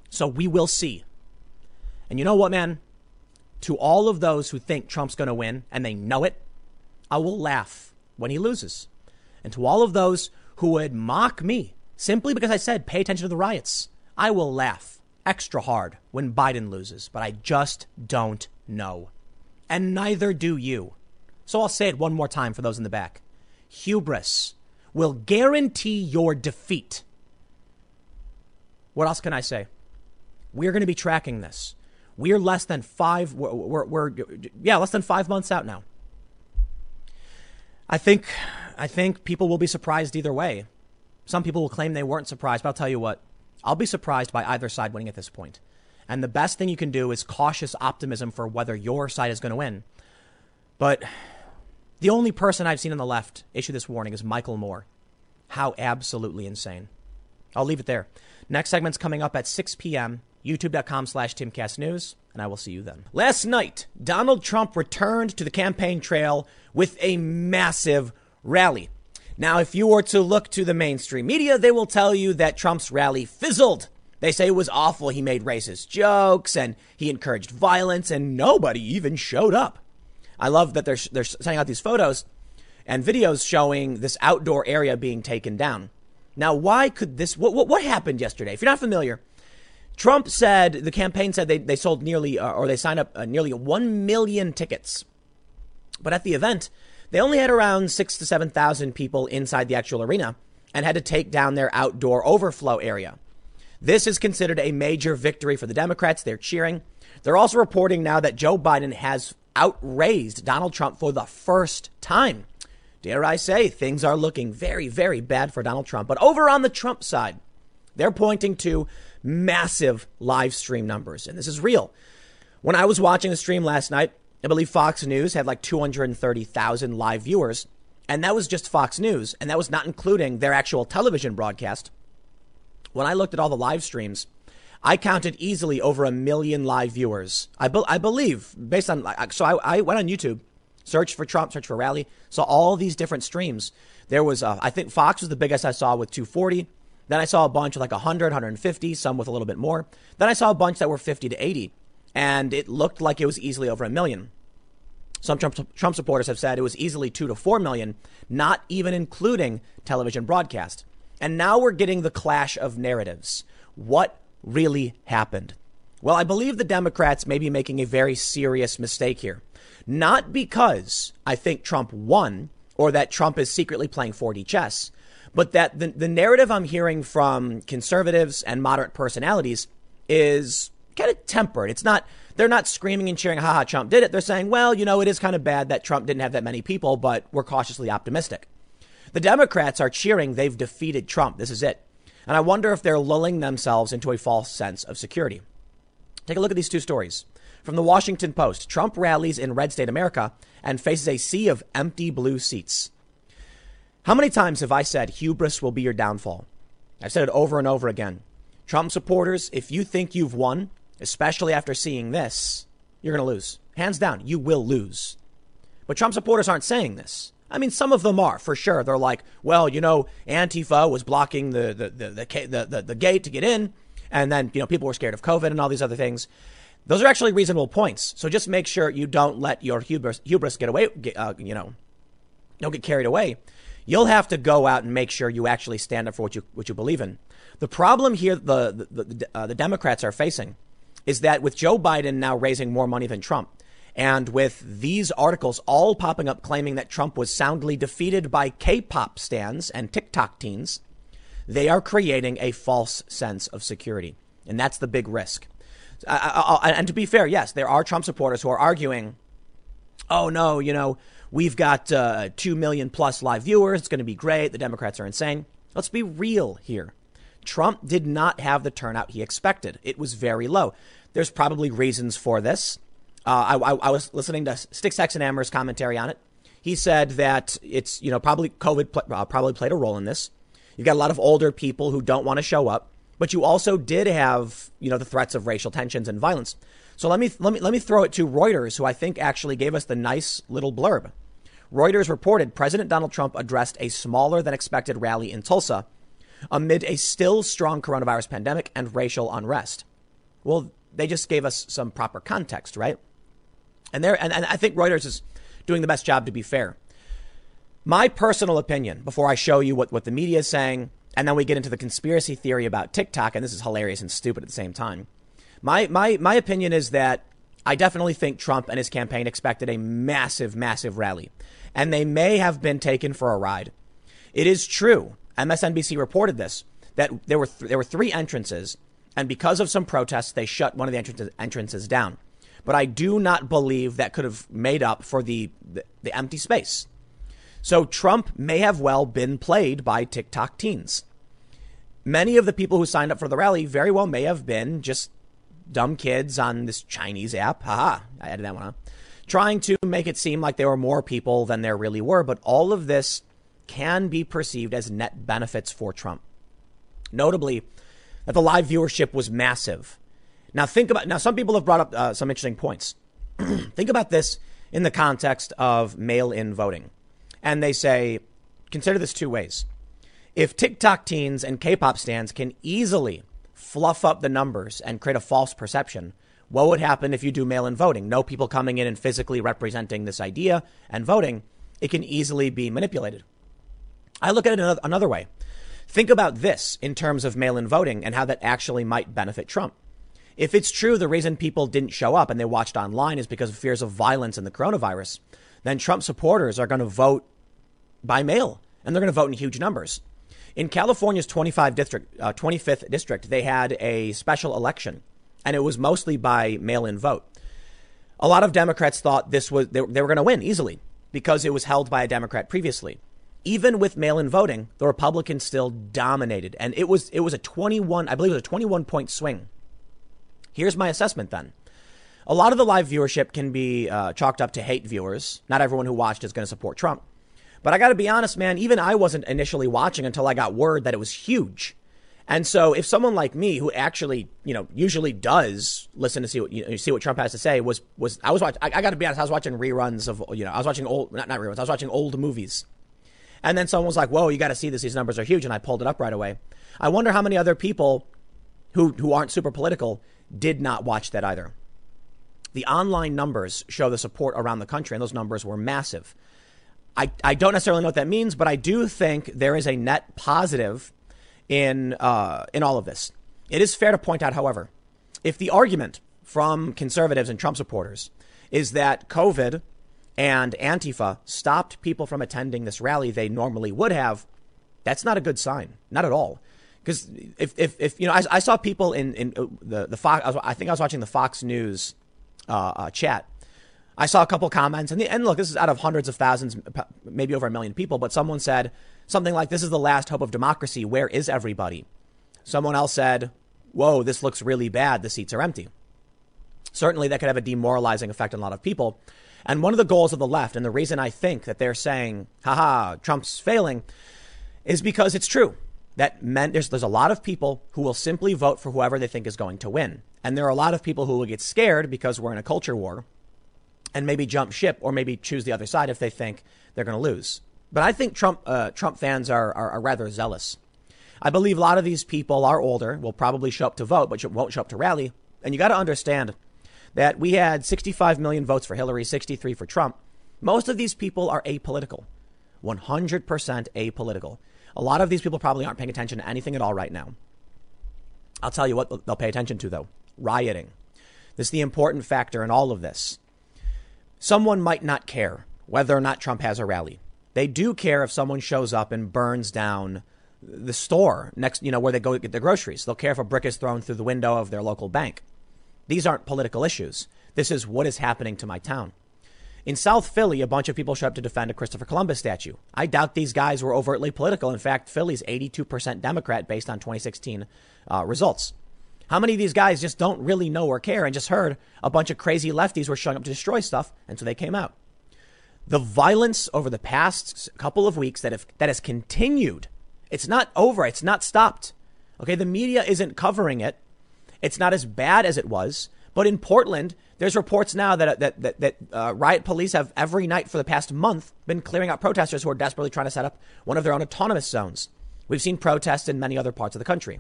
So we will see. And you know what, man? To all of those who think Trump's going to win and they know it, I will laugh when he loses. And to all of those who would mock me simply because I said pay attention to the riots, I will laugh extra hard when Biden loses, but I just don't know. And neither do you. So I'll say it one more time for those in the back. Hubris will guarantee your defeat. What else can I say? We're going to be tracking this. We're less than five, we're, we're, we're, yeah, less than five months out now. I think, I think people will be surprised either way. Some people will claim they weren't surprised, but I'll tell you what, I'll be surprised by either side winning at this point. And the best thing you can do is cautious optimism for whether your side is going to win. But the only person I've seen on the left issue this warning is Michael Moore. How absolutely insane. I'll leave it there. Next segment's coming up at 6 p.m. YouTube.com slash TimCastNews, and I will see you then. Last night, Donald Trump returned to the campaign trail with a massive rally. Now, if you were to look to the mainstream media, they will tell you that Trump's rally fizzled. They say it was awful. He made racist jokes and he encouraged violence, and nobody even showed up. I love that they're, they're sending out these photos and videos showing this outdoor area being taken down. Now, why could this? What, what, what happened yesterday? If you're not familiar, Trump said the campaign said they, they sold nearly uh, or they signed up uh, nearly 1 million tickets. But at the event, they only had around six to 7,000 people inside the actual arena and had to take down their outdoor overflow area. This is considered a major victory for the Democrats. They're cheering. They're also reporting now that Joe Biden has outraised Donald Trump for the first time. Dare I say, things are looking very, very bad for Donald Trump. But over on the Trump side, they're pointing to massive live stream numbers. And this is real. When I was watching the stream last night, I believe Fox News had like 230,000 live viewers. And that was just Fox News. And that was not including their actual television broadcast. When I looked at all the live streams, I counted easily over a million live viewers. I, be- I believe, based on, so I, I went on YouTube, searched for Trump, searched for rally, saw all these different streams. There was, uh, I think Fox was the biggest I saw with 240. Then I saw a bunch with like 100, 150, some with a little bit more. Then I saw a bunch that were 50 to 80, and it looked like it was easily over a million. Some Trump, Trump supporters have said it was easily two to four million, not even including television broadcast. And now we're getting the clash of narratives. What really happened? Well, I believe the Democrats may be making a very serious mistake here. Not because I think Trump won or that Trump is secretly playing 4D chess, but that the, the narrative I'm hearing from conservatives and moderate personalities is kind of tempered. It's not, they're not screaming and cheering, haha, Trump did it. They're saying, well, you know, it is kind of bad that Trump didn't have that many people, but we're cautiously optimistic. The Democrats are cheering they've defeated Trump. This is it. And I wonder if they're lulling themselves into a false sense of security. Take a look at these two stories. From the Washington Post Trump rallies in red state America and faces a sea of empty blue seats. How many times have I said hubris will be your downfall? I've said it over and over again. Trump supporters, if you think you've won, especially after seeing this, you're going to lose. Hands down, you will lose. But Trump supporters aren't saying this. I mean, some of them are for sure. They're like, well, you know, Antifa was blocking the the the the, the, the, the gate to get in, and then you know people were scared of COVID and all these other things. Those are actually reasonable points. So just make sure you don't let your hubris, hubris get away. Get, uh, you know, don't get carried away. You'll have to go out and make sure you actually stand up for what you what you believe in. The problem here, the the, the, uh, the Democrats are facing, is that with Joe Biden now raising more money than Trump, and with these articles all popping up claiming that Trump was soundly defeated by K-pop stans and TikTok teens, they are creating a false sense of security, and that's the big risk. And to be fair, yes, there are Trump supporters who are arguing, "Oh no, you know." We've got uh, 2 million plus live viewers. It's going to be great. The Democrats are insane. Let's be real here. Trump did not have the turnout he expected. It was very low. There's probably reasons for this. Uh, I, I, was listening to Sticks, Amber's commentary on it. He said that it's, you know, probably COVID pl- uh, probably played a role in this. You've got a lot of older people who don't want to show up, but you also did have, you know, the threats of racial tensions and violence. So let me, let me, let me throw it to Reuters, who I think actually gave us the nice little blurb. Reuters reported President Donald Trump addressed a smaller than expected rally in Tulsa amid a still strong coronavirus pandemic and racial unrest. Well, they just gave us some proper context, right? And there, and, and I think Reuters is doing the best job to be fair. My personal opinion, before I show you what, what the media is saying, and then we get into the conspiracy theory about TikTok, and this is hilarious and stupid at the same time. My, my, my opinion is that I definitely think Trump and his campaign expected a massive, massive rally, and they may have been taken for a ride. It is true. MSNBC reported this that there were th- there were three entrances, and because of some protests, they shut one of the entrances, entrances down. But I do not believe that could have made up for the, the, the empty space. So Trump may have well been played by TikTok teens. many of the people who signed up for the rally very well may have been just dumb kids on this Chinese app. Haha, I added that one on. Trying to make it seem like there were more people than there really were, but all of this can be perceived as net benefits for Trump. Notably, that the live viewership was massive. Now think about now some people have brought up uh, some interesting points. think about this in the context of mail-in voting. And they say consider this two ways. If TikTok teens and K-pop stans can easily fluff up the numbers and create a false perception, what would happen if you do mail-in voting? No people coming in and physically representing this idea and voting, it can easily be manipulated. I look at it another way. Think about this in terms of mail in voting and how that actually might benefit Trump. If it's true the reason people didn't show up and they watched online is because of fears of violence and the coronavirus, then Trump supporters are going to vote by mail and they're going to vote in huge numbers. In California's 25 district, uh, 25th district, they had a special election and it was mostly by mail in vote. A lot of Democrats thought this was, they, they were going to win easily because it was held by a Democrat previously even with mail-in voting, the Republicans still dominated, and it was it was a 21, I believe it was a 21 point swing. Here's my assessment then. A lot of the live viewership can be uh, chalked up to hate viewers. Not everyone who watched is going to support Trump. But I got to be honest, man, even I wasn't initially watching until I got word that it was huge. And so if someone like me who actually, you know, usually does listen to see what you know, see what Trump has to say was was I was watching I, I got to be honest, I was watching reruns of you know, I was watching old not not reruns, I was watching old movies and then someone was like, whoa, you got to see this. These numbers are huge. And I pulled it up right away. I wonder how many other people who, who aren't super political did not watch that either. The online numbers show the support around the country, and those numbers were massive. I, I don't necessarily know what that means, but I do think there is a net positive in, uh, in all of this. It is fair to point out, however, if the argument from conservatives and Trump supporters is that COVID and Antifa stopped people from attending this rally they normally would have, that's not a good sign. Not at all. Because if, if, if, you know, I, I, saw people in, in uh, the, the Fox, I, was, I, think I was watching the Fox News uh, uh, chat. I saw a couple comments, and, the, and look, this is out of hundreds of thousands, maybe over a million people, but someone said something like, This is the last hope of democracy. Where is everybody? Someone else said, Whoa, this looks really bad. The seats are empty. Certainly, that could have a demoralizing effect on a lot of people. And one of the goals of the left, and the reason I think that they're saying, haha, Trump's failing, is because it's true that men, there's, there's a lot of people who will simply vote for whoever they think is going to win. And there are a lot of people who will get scared because we're in a culture war and maybe jump ship or maybe choose the other side if they think they're going to lose. But I think Trump, uh, Trump fans are, are, are rather zealous. I believe a lot of these people are older, will probably show up to vote, but won't show up to rally. And you got to understand that we had 65 million votes for Hillary, 63 for Trump. Most of these people are apolitical, 100% apolitical. A lot of these people probably aren't paying attention to anything at all right now. I'll tell you what they'll pay attention to, though rioting. This is the important factor in all of this. Someone might not care whether or not Trump has a rally. They do care if someone shows up and burns down the store next, you know, where they go get their groceries. They'll care if a brick is thrown through the window of their local bank. These aren't political issues. This is what is happening to my town. In South Philly, a bunch of people showed up to defend a Christopher Columbus statue. I doubt these guys were overtly political. In fact, Philly's 82% Democrat based on 2016 uh, results. How many of these guys just don't really know or care and just heard a bunch of crazy lefties were showing up to destroy stuff, and so they came out? The violence over the past couple of weeks that have that has continued. It's not over. It's not stopped. Okay, the media isn't covering it. It's not as bad as it was. But in Portland, there's reports now that that that, that uh, riot police have every night for the past month been clearing out protesters who are desperately trying to set up one of their own autonomous zones. We've seen protests in many other parts of the country.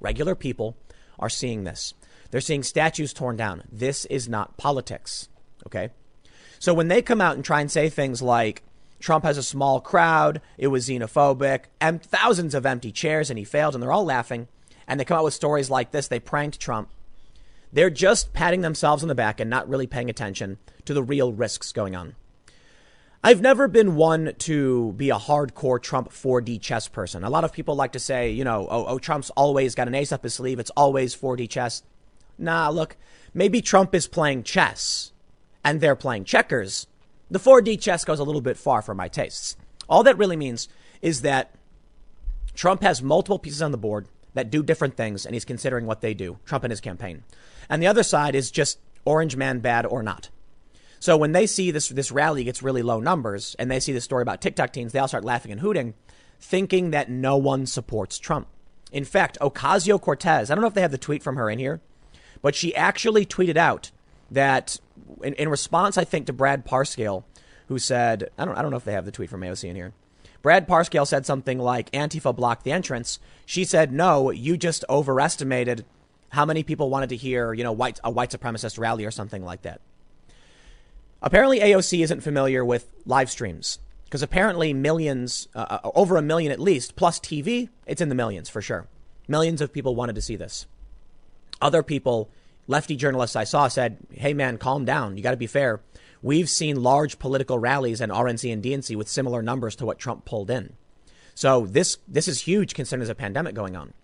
Regular people are seeing this. They're seeing statues torn down. This is not politics. Okay? So when they come out and try and say things like Trump has a small crowd, it was xenophobic, and thousands of empty chairs, and he failed, and they're all laughing and they come out with stories like this. They pranked Trump. They're just patting themselves on the back and not really paying attention to the real risks going on. I've never been one to be a hardcore Trump 4D chess person. A lot of people like to say, you know, oh, oh, Trump's always got an ace up his sleeve. It's always 4D chess. Nah, look, maybe Trump is playing chess and they're playing checkers. The 4D chess goes a little bit far for my tastes. All that really means is that Trump has multiple pieces on the board that do different things, and he's considering what they do, Trump and his campaign. And the other side is just orange man bad or not. So when they see this, this rally gets really low numbers and they see the story about TikTok teens, they all start laughing and hooting, thinking that no one supports Trump. In fact, Ocasio Cortez, I don't know if they have the tweet from her in here, but she actually tweeted out that in, in response, I think, to Brad Parscale, who said, I don't, I don't know if they have the tweet from AOC in here. Brad Parscale said something like Antifa blocked the entrance. She said, no, you just overestimated how many people wanted to hear, you know, white, a white supremacist rally or something like that. Apparently, AOC isn't familiar with live streams because apparently millions, uh, uh, over a million at least, plus TV, it's in the millions for sure. Millions of people wanted to see this. Other people, lefty journalists I saw said, hey man, calm down. You got to be fair. We've seen large political rallies and RNC and DNC with similar numbers to what Trump pulled in. So this, this is huge considering there's a pandemic going on.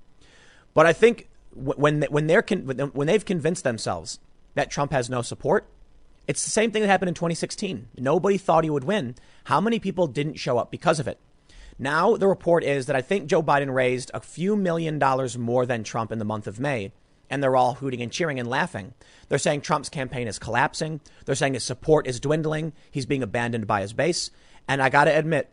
But I think when, when, they're when they've convinced themselves that Trump has no support, it's the same thing that happened in 2016. Nobody thought he would win. How many people didn't show up because of it? Now, the report is that I think Joe Biden raised a few million dollars more than Trump in the month of May, and they're all hooting and cheering and laughing. They're saying Trump's campaign is collapsing. They're saying his support is dwindling. He's being abandoned by his base. And I got to admit,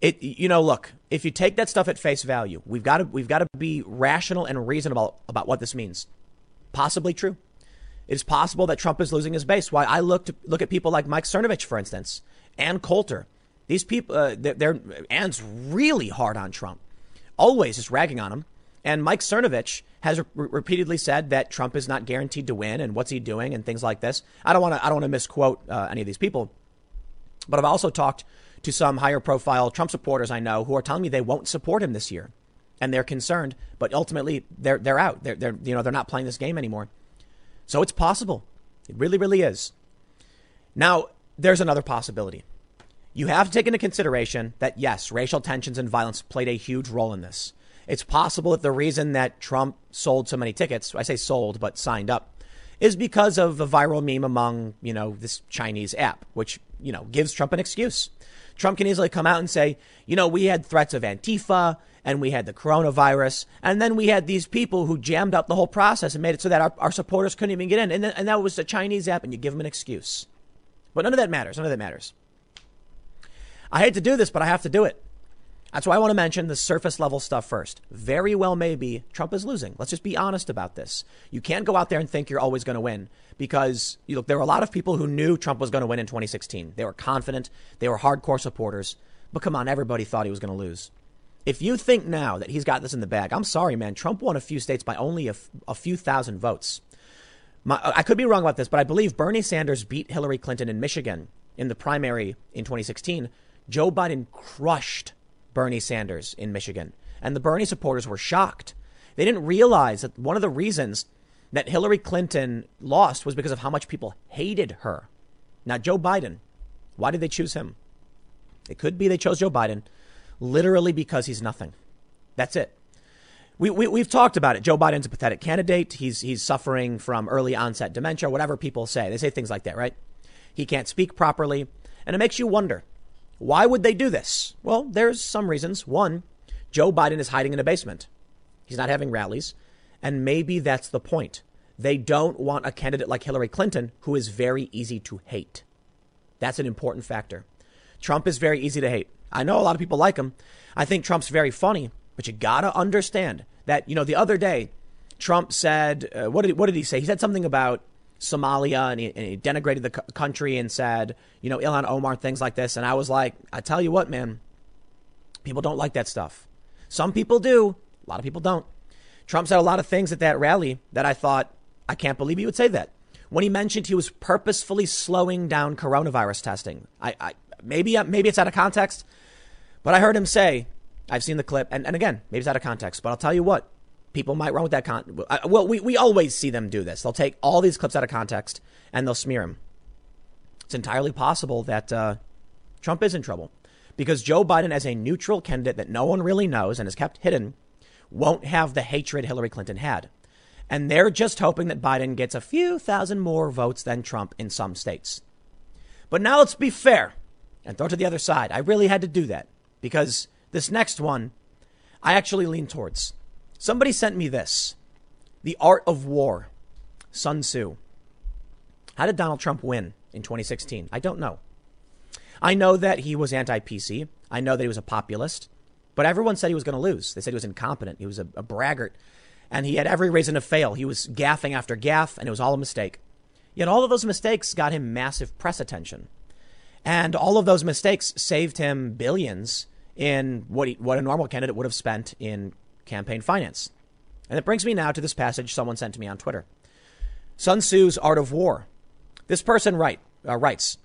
it, you know, look, if you take that stuff at face value, we've got to, we've got to be rational and reasonable about what this means. Possibly true. It's possible that Trump is losing his base. Why I look to, look at people like Mike Cernovich, for instance, and Coulter. These people, uh, they're, they're Ann's really hard on Trump, always just ragging on him. And Mike Cernovich has re- repeatedly said that Trump is not guaranteed to win, and what's he doing, and things like this. I don't want to I don't want to misquote uh, any of these people, but I've also talked to some higher profile Trump supporters I know who are telling me they won't support him this year, and they're concerned. But ultimately, they're they're out. They're they're you know they're not playing this game anymore. So it's possible. It really, really is. Now, there's another possibility. You have to take into consideration that, yes, racial tensions and violence played a huge role in this. It's possible that the reason that Trump sold so many tickets, I say sold, but signed up, is because of a viral meme among, you know, this Chinese app, which, you know, gives Trump an excuse. Trump can easily come out and say, you know, we had threats of Antifa and we had the coronavirus, and then we had these people who jammed up the whole process and made it so that our, our supporters couldn't even get in. And, and that was a Chinese app, and you give them an excuse. But none of that matters. None of that matters. I hate to do this, but I have to do it. That's why I want to mention the surface level stuff first. Very well, maybe Trump is losing. Let's just be honest about this. You can't go out there and think you're always going to win because you look, there were a lot of people who knew Trump was going to win in 2016. They were confident, they were hardcore supporters. But come on, everybody thought he was going to lose. If you think now that he's got this in the bag, I'm sorry, man. Trump won a few states by only a, f- a few thousand votes. My, I could be wrong about this, but I believe Bernie Sanders beat Hillary Clinton in Michigan in the primary in 2016. Joe Biden crushed Bernie Sanders in Michigan, and the Bernie supporters were shocked. They didn't realize that one of the reasons that Hillary Clinton lost was because of how much people hated her. Now, Joe Biden, why did they choose him? It could be they chose Joe Biden literally because he's nothing. That's it. We, we, we've talked about it. Joe Biden's a pathetic candidate. He's, he's suffering from early onset dementia, whatever people say. They say things like that, right? He can't speak properly. And it makes you wonder why would they do this? Well, there's some reasons. One, Joe Biden is hiding in a basement, he's not having rallies. And maybe that's the point. They don't want a candidate like Hillary Clinton who is very easy to hate. That's an important factor. Trump is very easy to hate. I know a lot of people like him. I think Trump's very funny, but you gotta understand that, you know, the other day, Trump said, uh, what, did, what did he say? He said something about Somalia and he, and he denigrated the country and said, you know, Ilhan Omar, things like this. And I was like, I tell you what, man, people don't like that stuff. Some people do, a lot of people don't. Trump said a lot of things at that rally that I thought, I can't believe he would say that. When he mentioned he was purposefully slowing down coronavirus testing, I, I maybe uh, maybe it's out of context. But I heard him say, I've seen the clip, and, and again, maybe it's out of context, but I'll tell you what, people might run with that con. Well, we, we always see them do this. They'll take all these clips out of context and they'll smear him. It's entirely possible that uh, Trump is in trouble because Joe Biden, as a neutral candidate that no one really knows and is kept hidden, won't have the hatred Hillary Clinton had. And they're just hoping that Biden gets a few thousand more votes than Trump in some states. But now let's be fair and throw to the other side. I really had to do that because this next one, I actually lean towards. Somebody sent me this The Art of War, Sun Tzu. How did Donald Trump win in 2016? I don't know. I know that he was anti PC. I know that he was a populist. But everyone said he was going to lose. They said he was incompetent. He was a, a braggart. And he had every reason to fail. He was gaffing after gaff, and it was all a mistake. Yet all of those mistakes got him massive press attention. And all of those mistakes saved him billions in what, he, what a normal candidate would have spent in campaign finance. And it brings me now to this passage someone sent to me on Twitter Sun Tzu's Art of War. This person write, uh, writes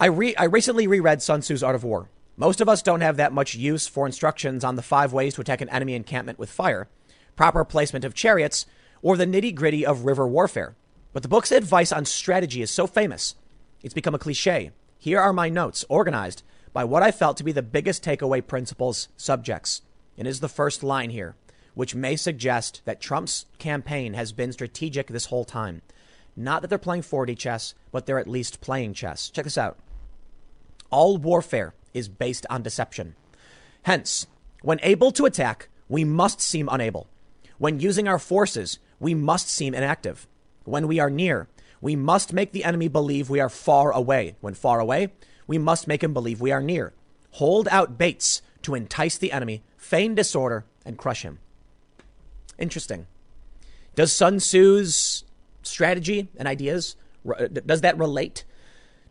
I, re- I recently reread Sun Tzu's Art of War. Most of us don't have that much use for instructions on the five ways to attack an enemy encampment with fire, proper placement of chariots, or the nitty gritty of river warfare. But the book's advice on strategy is so famous, it's become a cliche. Here are my notes, organized by what I felt to be the biggest takeaway principles subjects. It is the first line here, which may suggest that Trump's campaign has been strategic this whole time. Not that they're playing 4D chess, but they're at least playing chess. Check this out. All warfare is based on deception. Hence, when able to attack, we must seem unable. When using our forces, we must seem inactive. When we are near, we must make the enemy believe we are far away. When far away, we must make him believe we are near. Hold out baits to entice the enemy, feign disorder, and crush him. Interesting. Does Sun Tzu's strategy and ideas, does that relate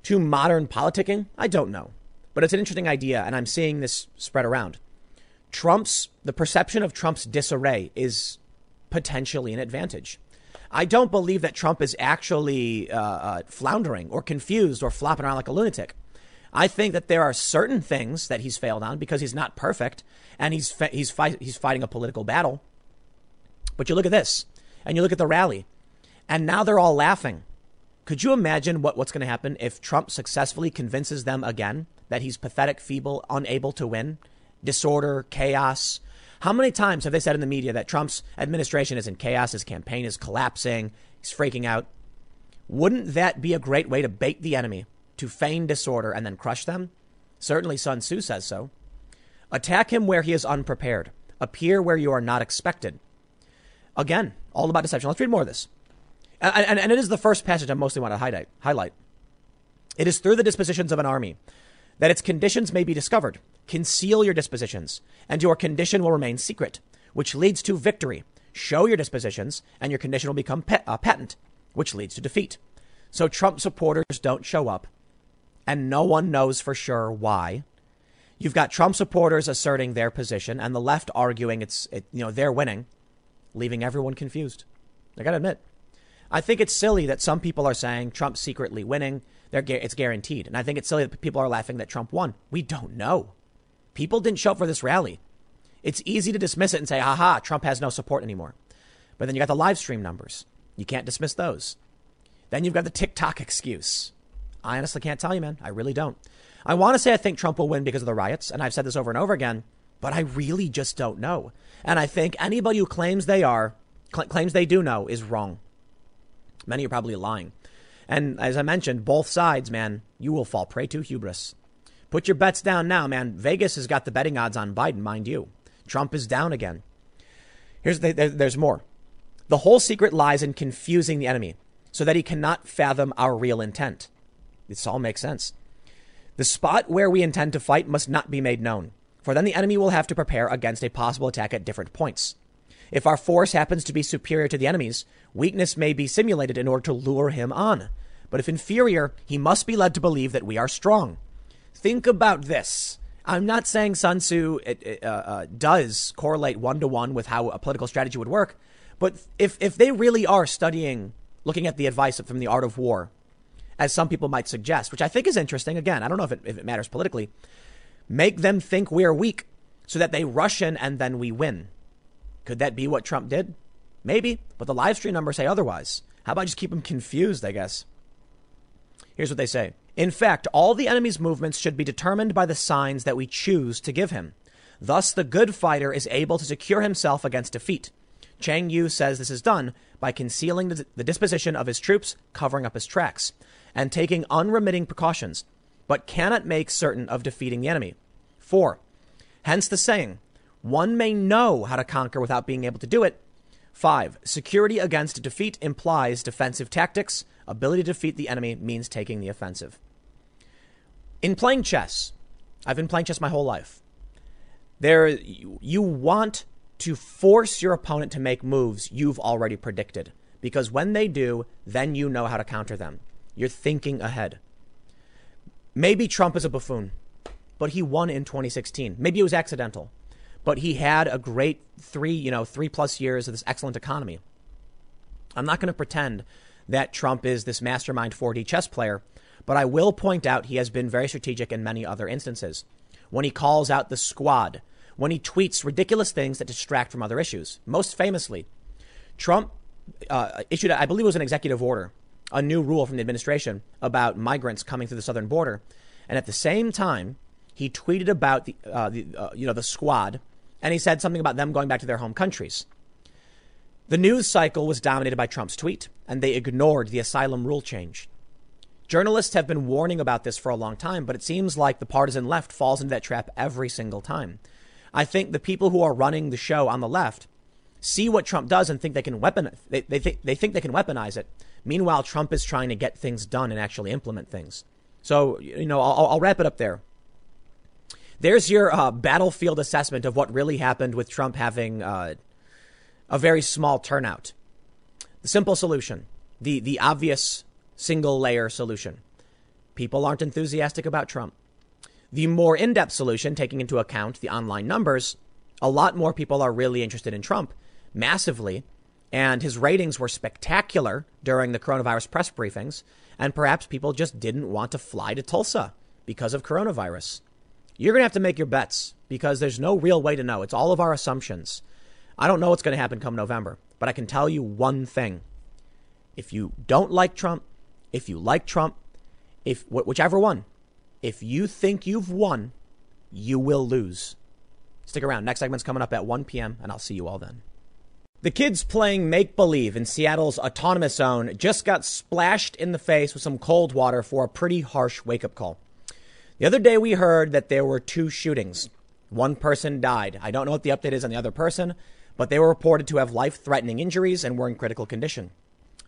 to modern politicking? I don't know. But it's an interesting idea, and I'm seeing this spread around. Trump's, the perception of Trump's disarray is potentially an advantage. I don't believe that Trump is actually uh, uh, floundering or confused or flopping around like a lunatic. I think that there are certain things that he's failed on because he's not perfect and he's fa- he's fight- he's fighting a political battle. But you look at this and you look at the rally, and now they're all laughing. Could you imagine what, what's going to happen if Trump successfully convinces them again that he's pathetic, feeble, unable to win, disorder, chaos. How many times have they said in the media that Trump's administration is in chaos, his campaign is collapsing, he's freaking out? Wouldn't that be a great way to bait the enemy, to feign disorder and then crush them? Certainly Sun Tzu says so. Attack him where he is unprepared. Appear where you are not expected. Again, all about deception. Let's read more of this. And, and, and it is the first passage I mostly want to highlight. highlight. It is through the dispositions of an army that its conditions may be discovered. Conceal your dispositions, and your condition will remain secret, which leads to victory. Show your dispositions, and your condition will become pet, uh, patent, which leads to defeat. So Trump supporters don't show up, and no one knows for sure why. You've got Trump supporters asserting their position, and the left arguing it's it, you know they're winning, leaving everyone confused. I gotta admit, I think it's silly that some people are saying Trump's secretly winning they're, it's guaranteed. And I think it's silly that people are laughing that Trump won. We don't know. People didn't show up for this rally. It's easy to dismiss it and say, haha, Trump has no support anymore. But then you got the live stream numbers. You can't dismiss those. Then you've got the TikTok excuse. I honestly can't tell you, man. I really don't. I want to say I think Trump will win because of the riots, and I've said this over and over again, but I really just don't know. And I think anybody who claims they are, cl- claims they do know, is wrong. Many are probably lying. And as I mentioned, both sides, man, you will fall prey to hubris. Put your bets down now, man. Vegas has got the betting odds on Biden, mind you. Trump is down again. Here's the, there's more. The whole secret lies in confusing the enemy so that he cannot fathom our real intent. This all makes sense. The spot where we intend to fight must not be made known, for then the enemy will have to prepare against a possible attack at different points. If our force happens to be superior to the enemy's, weakness may be simulated in order to lure him on. But if inferior, he must be led to believe that we are strong. Think about this. I'm not saying Sun Tzu uh, uh, does correlate one to one with how a political strategy would work, but if, if they really are studying, looking at the advice from the art of war, as some people might suggest, which I think is interesting, again, I don't know if it, if it matters politically, make them think we're weak so that they rush in and then we win. Could that be what Trump did? Maybe, but the live stream numbers say otherwise. How about just keep them confused, I guess? Here's what they say. In fact, all the enemy's movements should be determined by the signs that we choose to give him. Thus, the good fighter is able to secure himself against defeat. Chang Yu says this is done by concealing the, the disposition of his troops, covering up his tracks, and taking unremitting precautions, but cannot make certain of defeating the enemy. 4. Hence the saying, One may know how to conquer without being able to do it. Five, security against defeat implies defensive tactics. Ability to defeat the enemy means taking the offensive. In playing chess, I've been playing chess my whole life. There, you want to force your opponent to make moves you've already predicted. Because when they do, then you know how to counter them. You're thinking ahead. Maybe Trump is a buffoon, but he won in 2016. Maybe it was accidental, but he had a great three, you know, three plus years of this excellent economy. I'm not going to pretend that Trump is this mastermind 4D chess player, but I will point out he has been very strategic in many other instances. When he calls out the squad, when he tweets ridiculous things that distract from other issues. Most famously, Trump uh, issued, I believe it was an executive order, a new rule from the administration about migrants coming through the southern border. And at the same time, he tweeted about the, uh, the uh, you know, the squad, and he said something about them going back to their home countries. The news cycle was dominated by Trump's tweet, and they ignored the asylum rule change. Journalists have been warning about this for a long time, but it seems like the partisan left falls into that trap every single time. I think the people who are running the show on the left see what Trump does and think they can weapon they, they, th- they think they can weaponize it. Meanwhile, Trump is trying to get things done and actually implement things. So, you know, I'll, I'll wrap it up there. There's your uh, battlefield assessment of what really happened with Trump having uh, a very small turnout. The simple solution, the, the obvious single layer solution. People aren't enthusiastic about Trump. The more in depth solution, taking into account the online numbers, a lot more people are really interested in Trump massively. And his ratings were spectacular during the coronavirus press briefings. And perhaps people just didn't want to fly to Tulsa because of coronavirus. You're going to have to make your bets because there's no real way to know. It's all of our assumptions. I don't know what's going to happen come November, but I can tell you one thing. If you don't like Trump, if you like Trump, if whichever one, if you think you've won, you will lose. Stick around. Next segment's coming up at 1 p.m., and I'll see you all then. The kids playing make believe in Seattle's autonomous zone just got splashed in the face with some cold water for a pretty harsh wake up call. The other day, we heard that there were two shootings. One person died. I don't know what the update is on the other person, but they were reported to have life threatening injuries and were in critical condition.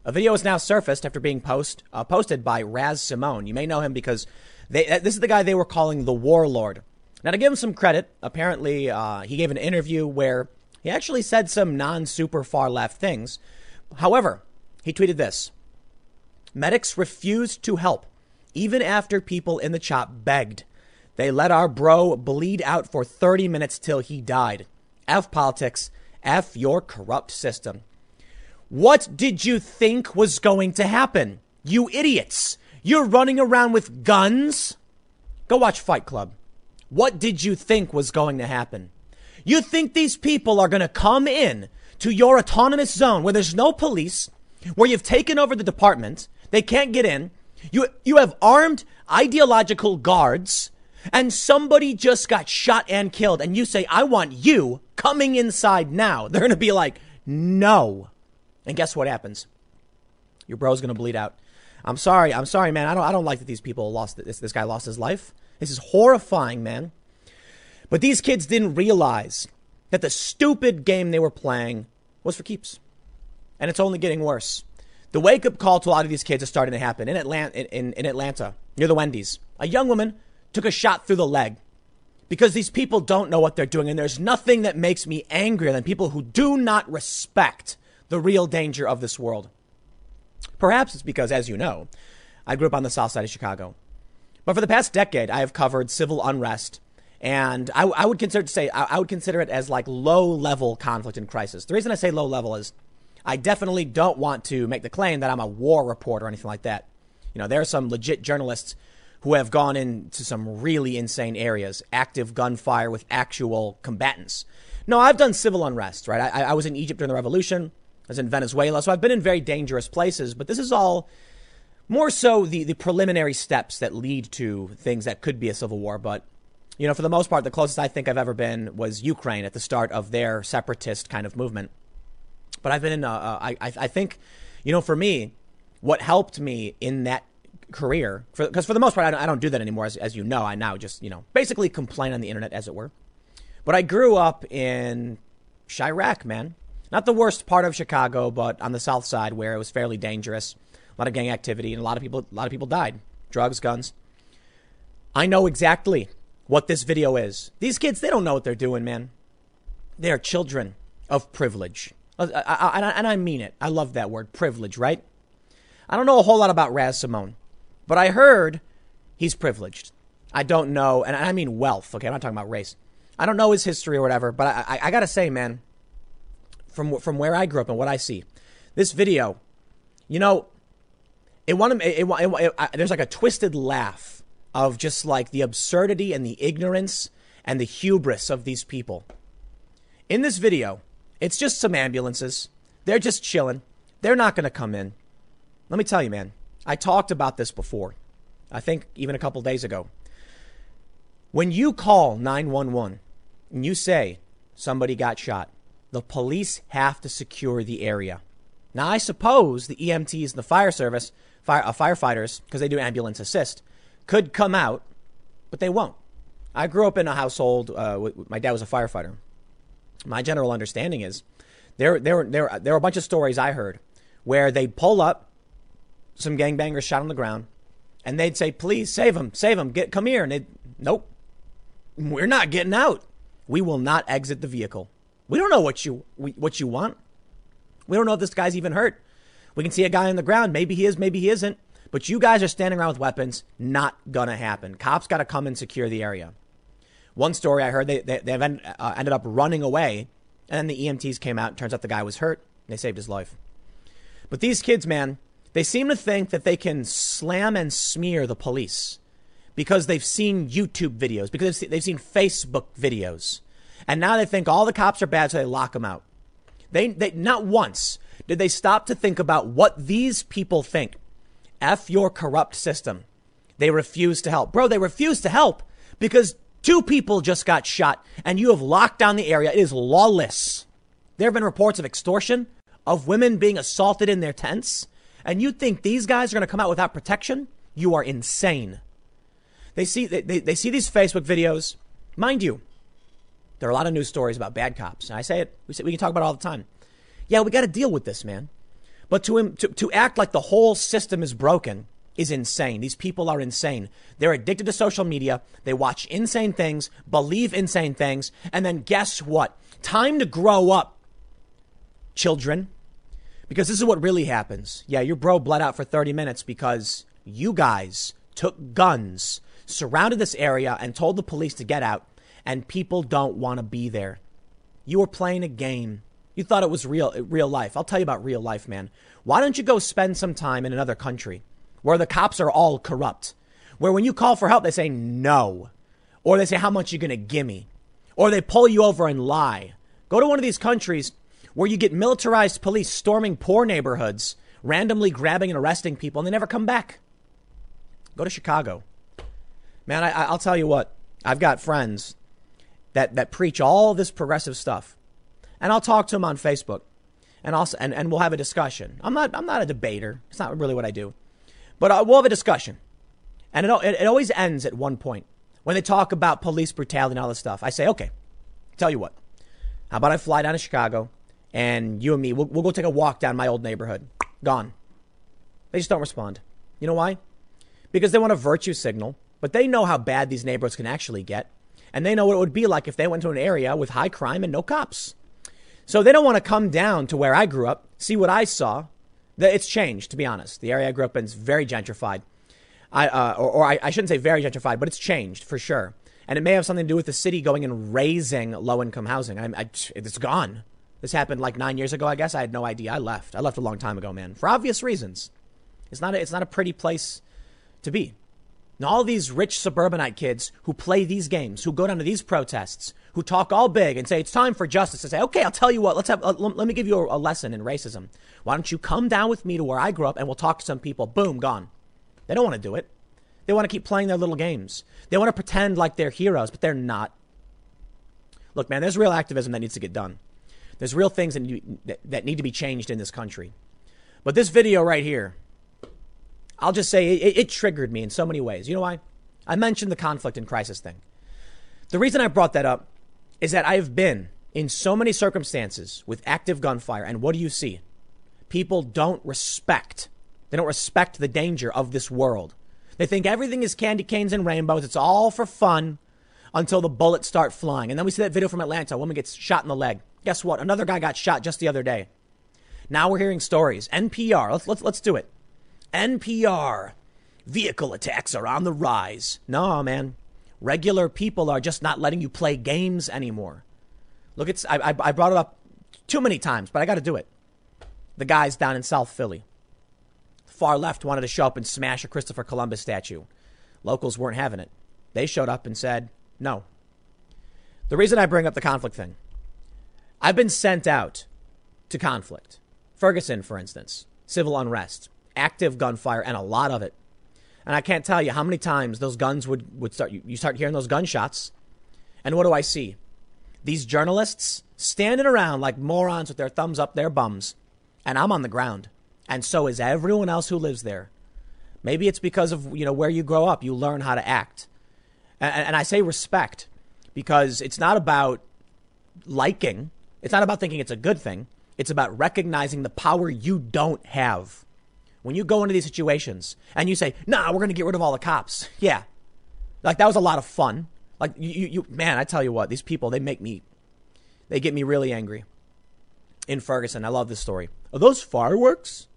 A video has now surfaced after being post, uh, posted by Raz Simone. You may know him because they, uh, this is the guy they were calling the warlord. Now, to give him some credit, apparently uh, he gave an interview where he actually said some non super far left things. However, he tweeted this Medics refused to help, even after people in the chop begged. They let our bro bleed out for 30 minutes till he died. F politics, F your corrupt system. What did you think was going to happen? You idiots. You're running around with guns? Go watch Fight Club. What did you think was going to happen? You think these people are going to come in to your autonomous zone where there's no police, where you've taken over the department, they can't get in. You, you have armed ideological guards and somebody just got shot and killed and you say, I want you coming inside now. They're going to be like, no. And guess what happens? Your bro's going to bleed out. I'm sorry. I'm sorry, man. I don't, I don't like that these people lost this. This guy lost his life. This is horrifying, man. But these kids didn't realize that the stupid game they were playing was for keeps. And it's only getting worse. The wake up call to a lot of these kids is starting to happen in Atlanta, in, in Atlanta, near the Wendy's. A young woman took a shot through the leg because these people don't know what they're doing. And there's nothing that makes me angrier than people who do not respect the real danger of this world. Perhaps it's because, as you know, I grew up on the south side of Chicago. But for the past decade, I have covered civil unrest. And I, I would consider to say I, I would consider it as like low level conflict and crisis. The reason I say low level is I definitely don't want to make the claim that I'm a war reporter or anything like that. You know, there are some legit journalists who have gone into some really insane areas, active gunfire with actual combatants. No, I've done civil unrest, right? I, I was in Egypt during the revolution. I was in Venezuela. So I've been in very dangerous places, but this is all more so the, the preliminary steps that lead to things that could be a civil war. But, you know, for the most part, the closest I think I've ever been was Ukraine at the start of their separatist kind of movement. But I've been in, uh, uh I, I think, you know, for me, what helped me in that career, because for, for, the most part, I don't, I don't do that anymore, as, as you know. I now just, you know, basically complain on the internet, as it were. But I grew up in Chiraq, man. Not the worst part of Chicago, but on the south side where it was fairly dangerous. A lot of gang activity and a lot of people a lot of people died. Drugs, guns. I know exactly what this video is. These kids, they don't know what they're doing, man. They are children of privilege. Uh, and I mean it. I love that word, privilege, right? I don't know a whole lot about Raz Simone, but I heard he's privileged. I don't know, and I mean wealth, okay? I'm not talking about race. I don't know his history or whatever, but I, I, I gotta say, man, from, from where I grew up and what I see, this video, you know, it, it, it, it, it there's like a twisted laugh of just like the absurdity and the ignorance and the hubris of these people. In this video, it's just some ambulances. They're just chilling. They're not going to come in. Let me tell you, man, I talked about this before. I think even a couple days ago. When you call 911 and you say somebody got shot, the police have to secure the area. Now, I suppose the EMTs and the fire service, fire, uh, firefighters, because they do ambulance assist, could come out, but they won't. I grew up in a household. Uh, my dad was a firefighter. My general understanding is there, there, there, there were a bunch of stories I heard where they pull up, some gangbangers shot on the ground, and they'd say, "Please save him, save him, get come here." And they, nope, we're not getting out. We will not exit the vehicle. We don't know what you we, what you want. We don't know if this guy's even hurt. We can see a guy on the ground. Maybe he is, maybe he isn't. But you guys are standing around with weapons. Not gonna happen. Cops got to come and secure the area. One story I heard, they, they, they end, uh, ended up running away, and then the EMTs came out. Turns out the guy was hurt. They saved his life. But these kids, man, they seem to think that they can slam and smear the police because they've seen YouTube videos, because they've seen Facebook videos. And now they think all the cops are bad, so they lock them out. They, they not once did they stop to think about what these people think. F your corrupt system. They refuse to help. Bro, they refuse to help because two people just got shot and you have locked down the area. It is lawless. There have been reports of extortion, of women being assaulted in their tents. And you think these guys are going to come out without protection? You are insane. They see, they, they, see these Facebook videos. Mind you, there are a lot of news stories about bad cops. And I say it, we, say, we can talk about it all the time. Yeah, we got to deal with this, man. But to, to, to act like the whole system is broken is insane. These people are insane. They're addicted to social media. They watch insane things, believe insane things, and then guess what? Time to grow up, children. Because this is what really happens. Yeah, your bro bled out for 30 minutes because you guys took guns, surrounded this area, and told the police to get out, and people don't want to be there. You were playing a game. You thought it was real, real life. I'll tell you about real life, man. Why don't you go spend some time in another country where the cops are all corrupt? Where when you call for help, they say no. Or they say, how much you going to give me? Or they pull you over and lie. Go to one of these countries where you get militarized police storming poor neighborhoods, randomly grabbing and arresting people, and they never come back. Go to Chicago. Man, I, will tell you what, I've got friends that, that preach all this progressive stuff. And I'll talk to him on Facebook. And, also, and, and we'll have a discussion. I'm not, I'm not a debater. It's not really what I do. But uh, we'll have a discussion. And it, it, it always ends at one point. When they talk about police brutality and all this stuff, I say, okay, tell you what. How about I fly down to Chicago? and you and me, we'll, we'll go take a walk down my old neighborhood. Gone. They just don't respond. You know why? Because they want a virtue signal, but they know how bad these neighborhoods can actually get. And they know what it would be like if they went to an area with high crime and no cops. So they don't want to come down to where I grew up, see what I saw. It's changed, to be honest. The area I grew up in is very gentrified. I, uh, or, or I, I shouldn't say very gentrified, but it's changed for sure. And it may have something to do with the city going and raising low income housing. I, I, it's gone. This happened like nine years ago, I guess. I had no idea. I left. I left a long time ago, man, for obvious reasons. It's not a, it's not a pretty place to be. And all these rich suburbanite kids who play these games, who go down to these protests, who talk all big and say it's time for justice, to say, okay, I'll tell you what, let's have, uh, let me give you a, a lesson in racism. Why don't you come down with me to where I grew up and we'll talk to some people? Boom, gone. They don't want to do it. They want to keep playing their little games. They want to pretend like they're heroes, but they're not. Look, man, there's real activism that needs to get done. There's real things that need, that need to be changed in this country. But this video right here, I'll just say it, it triggered me in so many ways. You know why? I mentioned the conflict and crisis thing. The reason I brought that up is that I have been in so many circumstances with active gunfire, and what do you see? People don't respect. They don't respect the danger of this world. They think everything is candy canes and rainbows. It's all for fun until the bullets start flying. And then we see that video from Atlanta. A woman gets shot in the leg. Guess what? Another guy got shot just the other day. Now we're hearing stories. NPR. Let's let's let's do it. NPR. Vehicle attacks are on the rise. No, man. Regular people are just not letting you play games anymore. Look, it's I, I, I brought it up too many times, but I got to do it. The guys down in South Philly. Far left wanted to show up and smash a Christopher Columbus statue. Locals weren't having it. They showed up and said, no. The reason I bring up the conflict thing, I've been sent out to conflict. Ferguson, for instance, civil unrest, active gunfire, and a lot of it. And I can't tell you how many times those guns would, would start, you you start hearing those gunshots. And what do I see? These journalists standing around like morons with their thumbs up their bums. And I'm on the ground. And so is everyone else who lives there. Maybe it's because of, you know, where you grow up. You learn how to act. And, and I say respect because it's not about liking. It's not about thinking it's a good thing. It's about recognizing the power you don't have. When you go into these situations and you say, nah, we're going to get rid of all the cops. Yeah. Like that was a lot of fun. Like you, you, man, I tell you what, these people, they make me, they get me really angry. In Ferguson, I love this story. Are those fireworks?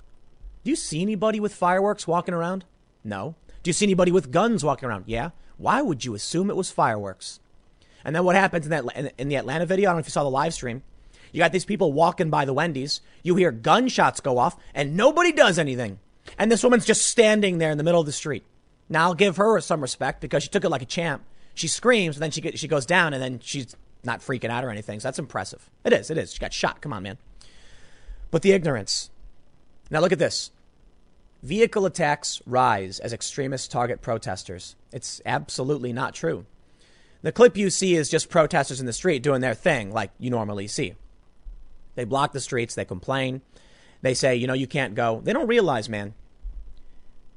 Do you see anybody with fireworks walking around? No. Do you see anybody with guns walking around? Yeah. Why would you assume it was fireworks? And then what happens in that in the Atlanta video? I don't know if you saw the live stream. You got these people walking by the Wendy's. You hear gunshots go off, and nobody does anything. And this woman's just standing there in the middle of the street. Now I'll give her some respect because she took it like a champ. She screams, and then she get, she goes down, and then she's not freaking out or anything. So that's impressive. It is. It is. She got shot. Come on, man. But the ignorance. Now look at this. Vehicle attacks rise as extremists target protesters. It's absolutely not true. The clip you see is just protesters in the street doing their thing like you normally see. They block the streets, they complain, they say, you know, you can't go. They don't realize, man.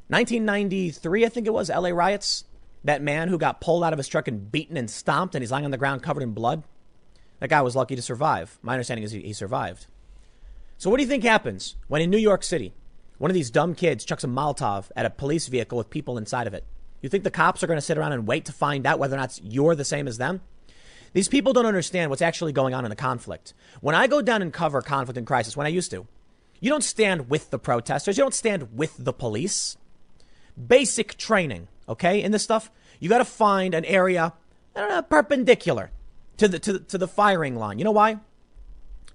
1993, I think it was, LA riots. That man who got pulled out of his truck and beaten and stomped and he's lying on the ground covered in blood. That guy was lucky to survive. My understanding is he, he survived. So, what do you think happens when in New York City, one of these dumb kids chucks a Molotov at a police vehicle with people inside of it. You think the cops are going to sit around and wait to find out whether or not you're the same as them? These people don't understand what's actually going on in the conflict. When I go down and cover conflict and crisis, when I used to, you don't stand with the protesters, you don't stand with the police. Basic training, okay, in this stuff, you got to find an area know, perpendicular to the, to, to the firing line. You know why?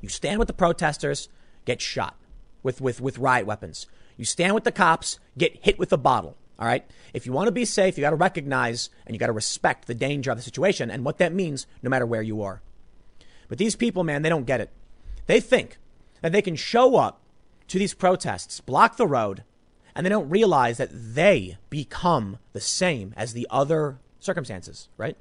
You stand with the protesters, get shot with, with, with riot weapons. You stand with the cops, get hit with a bottle. All right. If you want to be safe, you got to recognize and you got to respect the danger of the situation and what that means, no matter where you are. But these people, man, they don't get it. They think that they can show up to these protests, block the road, and they don't realize that they become the same as the other circumstances, right?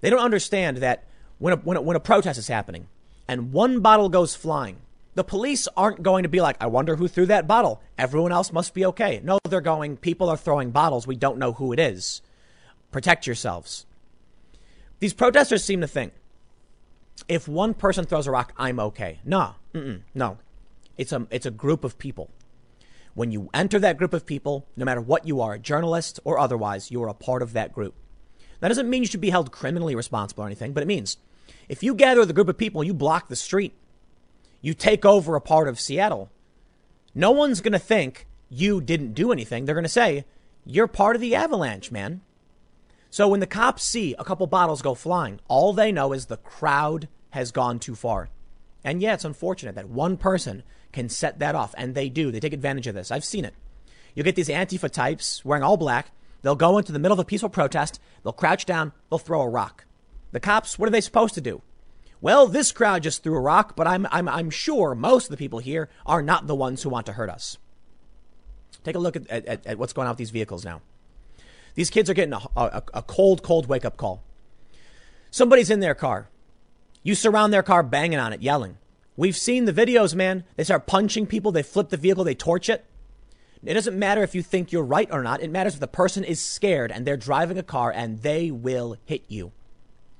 They don't understand that when a, when a, when a protest is happening and one bottle goes flying, the police aren't going to be like, I wonder who threw that bottle. Everyone else must be okay. No, they're going, people are throwing bottles. We don't know who it is. Protect yourselves. These protesters seem to think if one person throws a rock, I'm okay. No, no. It's a, it's a group of people. When you enter that group of people, no matter what you are, a journalist or otherwise, you are a part of that group. That doesn't mean you should be held criminally responsible or anything, but it means if you gather the group of people, you block the street, you take over a part of Seattle, no one's going to think you didn't do anything. They're going to say, you're part of the avalanche, man. So when the cops see a couple bottles go flying, all they know is the crowd has gone too far. And yeah, it's unfortunate that one person can set that off, and they do. They take advantage of this. I've seen it. You get these Antifa types wearing all black. They'll go into the middle of a peaceful protest. They'll crouch down. They'll throw a rock. The cops, what are they supposed to do? Well, this crowd just threw a rock, but I'm, I'm, I'm sure most of the people here are not the ones who want to hurt us. Take a look at, at, at what's going on with these vehicles now. These kids are getting a, a, a cold, cold wake up call. Somebody's in their car. You surround their car, banging on it, yelling. We've seen the videos, man. They start punching people, they flip the vehicle, they torch it. It doesn't matter if you think you're right or not. It matters if the person is scared and they're driving a car and they will hit you.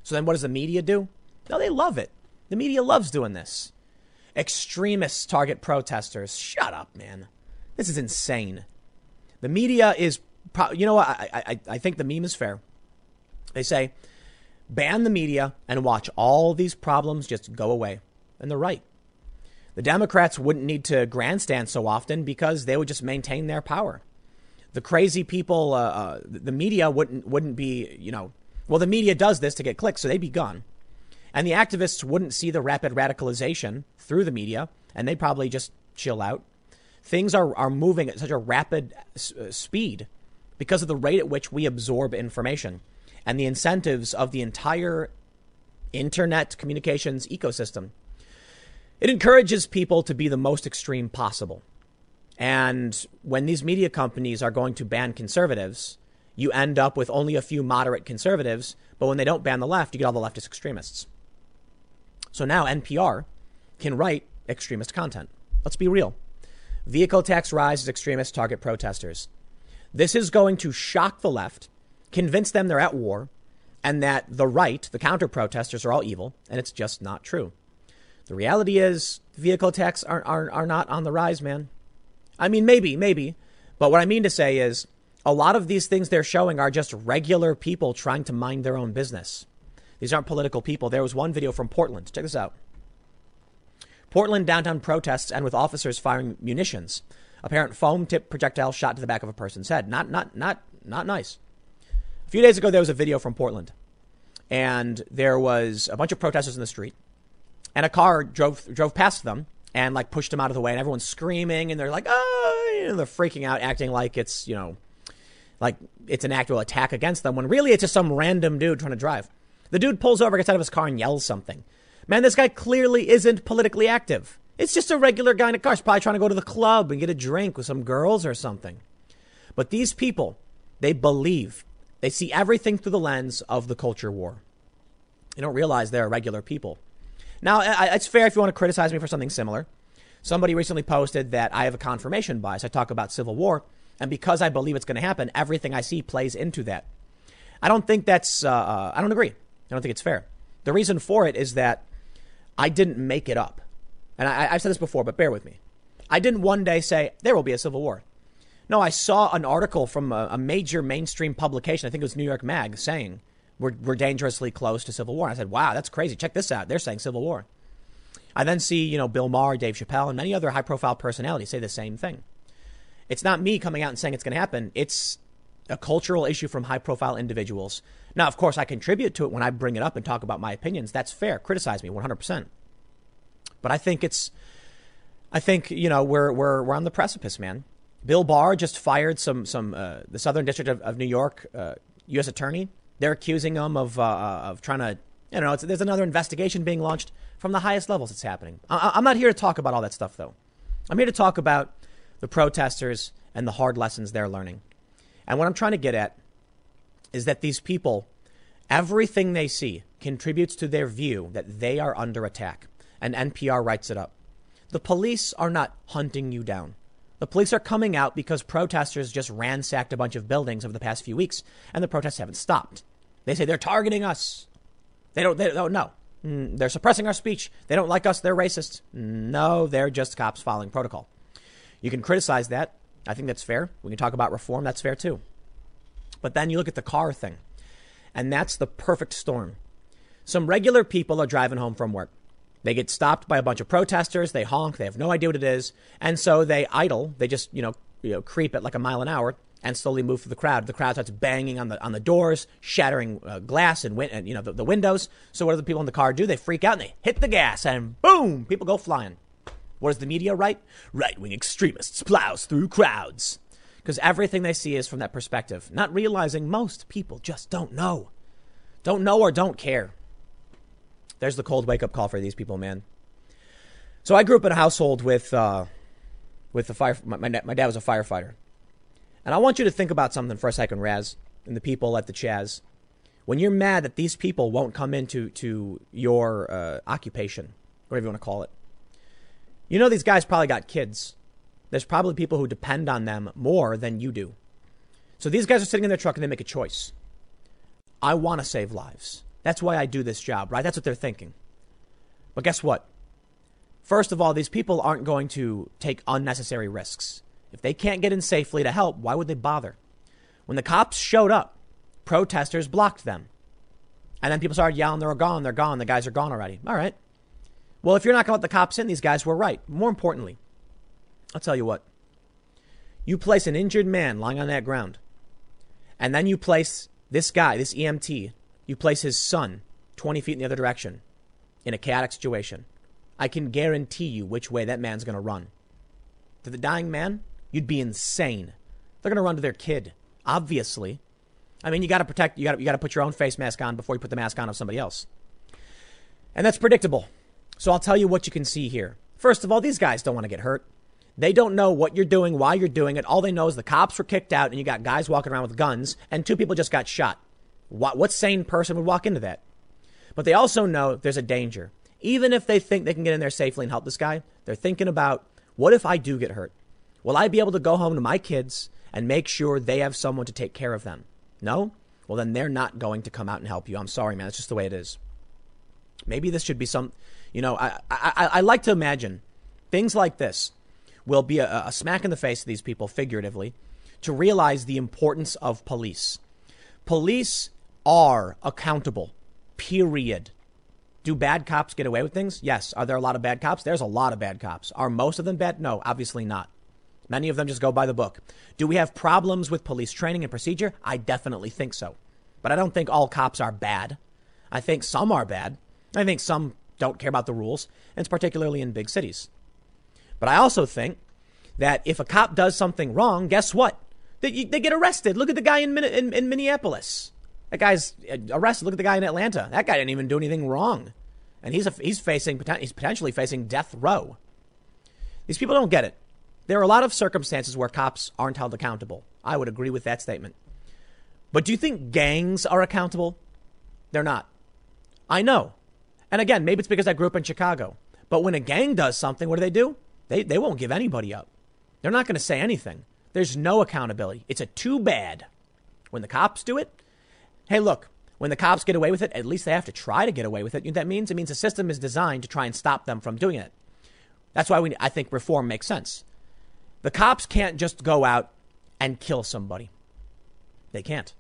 So then what does the media do? No, they love it. The media loves doing this. Extremists target protesters. Shut up, man. This is insane. The media is, pro- you know what? I, I, I think the meme is fair. They say, ban the media and watch all these problems just go away. And they're right. The Democrats wouldn't need to grandstand so often because they would just maintain their power. The crazy people, uh, uh, the media wouldn't wouldn't be, you know, well, the media does this to get clicks, so they'd be gone. And the activists wouldn't see the rapid radicalization through the media, and they'd probably just chill out. Things are, are moving at such a rapid uh, speed because of the rate at which we absorb information and the incentives of the entire internet communications ecosystem. It encourages people to be the most extreme possible. And when these media companies are going to ban conservatives, you end up with only a few moderate conservatives, but when they don't ban the left, you get all the leftist extremists. So now NPR can write extremist content. Let's be real. Vehicle tax rise as extremists target protesters. This is going to shock the left, convince them they're at war, and that the right, the counter protesters, are all evil, and it's just not true. The reality is, vehicle tax are, are, are not on the rise, man. I mean, maybe, maybe. But what I mean to say is, a lot of these things they're showing are just regular people trying to mind their own business. These aren't political people. There was one video from Portland. Check this out. Portland downtown protests and with officers firing munitions. Apparent foam tip projectile shot to the back of a person's head. Not, not, not, not nice. A few days ago, there was a video from Portland, and there was a bunch of protesters in the street, and a car drove drove past them and like pushed them out of the way, and everyone's screaming, and they're like, oh, you know, they're freaking out, acting like it's you know, like it's an actual attack against them, when really it's just some random dude trying to drive. The dude pulls over, gets out of his car, and yells something. Man, this guy clearly isn't politically active. It's just a regular guy in a car. He's probably trying to go to the club and get a drink with some girls or something. But these people, they believe. They see everything through the lens of the culture war. They don't realize they're regular people. Now, it's fair if you want to criticize me for something similar. Somebody recently posted that I have a confirmation bias. I talk about civil war, and because I believe it's going to happen, everything I see plays into that. I don't think that's, uh, uh I don't agree. I don't think it's fair. The reason for it is that I didn't make it up. And I, have said this before, but bear with me. I didn't one day say, there will be a civil war. No, I saw an article from a, a major mainstream publication, I think it was New York Mag, saying we're, we're dangerously close to civil war. And I said, wow, that's crazy. Check this out. They're saying civil war. I then see, you know, Bill Maher, Dave Chappelle, and many other high profile personalities say the same thing. It's not me coming out and saying it's going to happen. It's a cultural issue from high profile individuals. Now, of course, I contribute to it when I bring it up and talk about my opinions. That's fair. Criticize me 100%. But I think it's, I think, you know, we're, we're, we're on the precipice, man. Bill Barr just fired some, some, uh, the Southern District of, of New York, uh, U.S. attorney. They're accusing him of, uh, uh of trying to, you know, there's another investigation being launched from the highest levels. It's happening. I, I'm not here to talk about all that stuff, though. I'm here to talk about the protesters and the hard lessons they're learning. And what I'm trying to get at is that these people, everything they see contributes to their view that they are under attack. And NPR writes it up. The police are not hunting you down. The police are coming out because protesters just ransacked a bunch of buildings over the past few weeks, and the protests haven't stopped. They say they're targeting us. They don't, they don't know. Mm, they're suppressing our speech. They don't like us. They're racist. No, they're just cops following protocol. You can criticize that. I think that's fair. We can talk about reform. That's fair too. But then you look at the car thing, and that's the perfect storm. Some regular people are driving home from work. They get stopped by a bunch of protesters. They honk. They have no idea what it is, and so they idle. They just you know you know creep at like a mile an hour and slowly move through the crowd. The crowd starts banging on the on the doors, shattering uh, glass and, win- and you know the, the windows. So what do the people in the car do? They freak out and they hit the gas, and boom, people go flying. What does the media write? Right wing extremists plows through crowds. Because everything they see is from that perspective, not realizing most people just don't know. Don't know or don't care. There's the cold wake up call for these people, man. So I grew up in a household with, uh, with the fire. My, my, my dad was a firefighter. And I want you to think about something for a second, Raz, and the people at the Chaz. When you're mad that these people won't come into to your uh, occupation, whatever you want to call it, you know, these guys probably got kids. There's probably people who depend on them more than you do. So these guys are sitting in their truck and they make a choice. I want to save lives. That's why I do this job, right? That's what they're thinking. But guess what? First of all, these people aren't going to take unnecessary risks. If they can't get in safely to help, why would they bother? When the cops showed up, protesters blocked them. And then people started yelling, they're gone, they're gone, the guys are gone already. All right. Well, if you're not going to let the cops in, these guys were right. More importantly, I'll tell you what. You place an injured man lying on that ground, and then you place this guy, this EMT, you place his son 20 feet in the other direction in a chaotic situation. I can guarantee you which way that man's going to run. To the dying man, you'd be insane. They're going to run to their kid, obviously. I mean, you got to protect, you got you to put your own face mask on before you put the mask on of somebody else. And that's predictable. So I'll tell you what you can see here. First of all, these guys don't want to get hurt. They don't know what you're doing, why you're doing it. All they know is the cops were kicked out and you got guys walking around with guns and two people just got shot. What, what sane person would walk into that? But they also know there's a danger. Even if they think they can get in there safely and help this guy, they're thinking about what if I do get hurt? Will I be able to go home to my kids and make sure they have someone to take care of them? No? Well, then they're not going to come out and help you. I'm sorry, man. It's just the way it is. Maybe this should be some, you know, I, I, I like to imagine things like this will be a, a smack in the face to these people, figuratively, to realize the importance of police. Police are accountable, period. Do bad cops get away with things? Yes. Are there a lot of bad cops? There's a lot of bad cops. Are most of them bad? No, obviously not. Many of them just go by the book. Do we have problems with police training and procedure? I definitely think so. But I don't think all cops are bad. I think some are bad. I think some don't care about the rules, and it's particularly in big cities. But I also think that if a cop does something wrong, guess what? They, they get arrested. Look at the guy in, in, in Minneapolis. That guy's uh, arrested. Look at the guy in Atlanta. That guy didn't even do anything wrong. And he's, a, he's facing, he's potentially facing death row. These people don't get it. There are a lot of circumstances where cops aren't held accountable. I would agree with that statement. But do you think gangs are accountable? They're not. I know. And again, maybe it's because I grew up in Chicago. But when a gang does something, what do they do? They, they won't give anybody up. They're not going to say anything. There's no accountability. It's a too bad. When the cops do it, hey, look, when the cops get away with it, at least they have to try to get away with it. You know what that means? It means the system is designed to try and stop them from doing it. That's why we, I think reform makes sense. The cops can't just go out and kill somebody. They can't.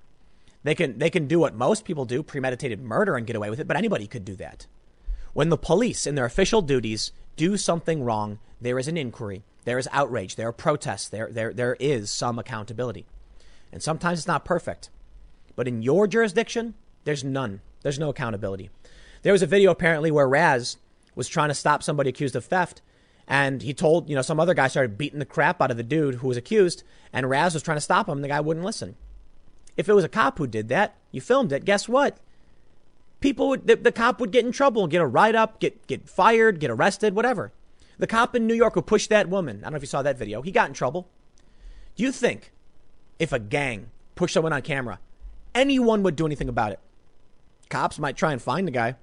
They can, they can do what most people do, premeditated murder, and get away with it, but anybody could do that. When the police, in their official duties, do something wrong, there is an inquiry, there is outrage, there are protests, there, there, there is some accountability. And sometimes it's not perfect. But in your jurisdiction, there's none. There's no accountability. There was a video apparently where Raz was trying to stop somebody accused of theft. And he told, you know, some other guy started beating the crap out of the dude who was accused. And Raz was trying to stop him. And the guy wouldn't listen. If it was a cop who did that, you filmed it, guess what? People would, the, the cop would get in trouble, get a write up, get, get fired, get arrested, whatever. The cop in New York who pushed that woman, I don't know if you saw that video, he got in trouble. Do you think if a gang pushed someone on camera, anyone would do anything about it? Cops might try and find the guy.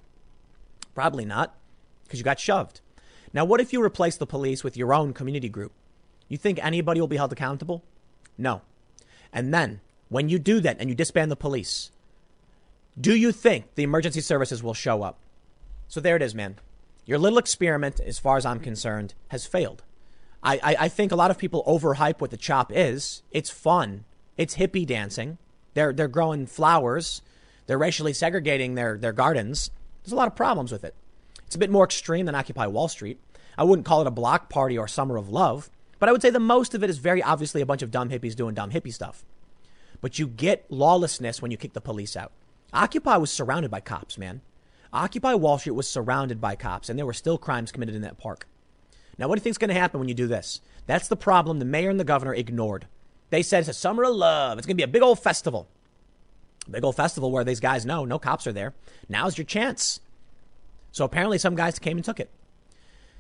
Probably not, because you got shoved. Now, what if you replace the police with your own community group? You think anybody will be held accountable? No. And then, when you do that and you disband the police, do you think the emergency services will show up? So there it is, man. Your little experiment, as far as I'm concerned, has failed. I, I, I think a lot of people overhype what the chop is. It's fun. It's hippie dancing. They're, they're growing flowers. They're racially segregating their, their gardens. There's a lot of problems with it. It's a bit more extreme than Occupy Wall Street. I wouldn't call it a block party or summer of love, but I would say the most of it is very obviously a bunch of dumb hippies doing dumb hippie stuff. But you get lawlessness when you kick the police out. Occupy was surrounded by cops, man. Occupy Wall Street was surrounded by cops, and there were still crimes committed in that park. Now, what do you think is going to happen when you do this? That's the problem the mayor and the governor ignored. They said it's a summer of love. It's going to be a big old festival. big old festival where these guys know no cops are there. Now's your chance. So apparently, some guys came and took it.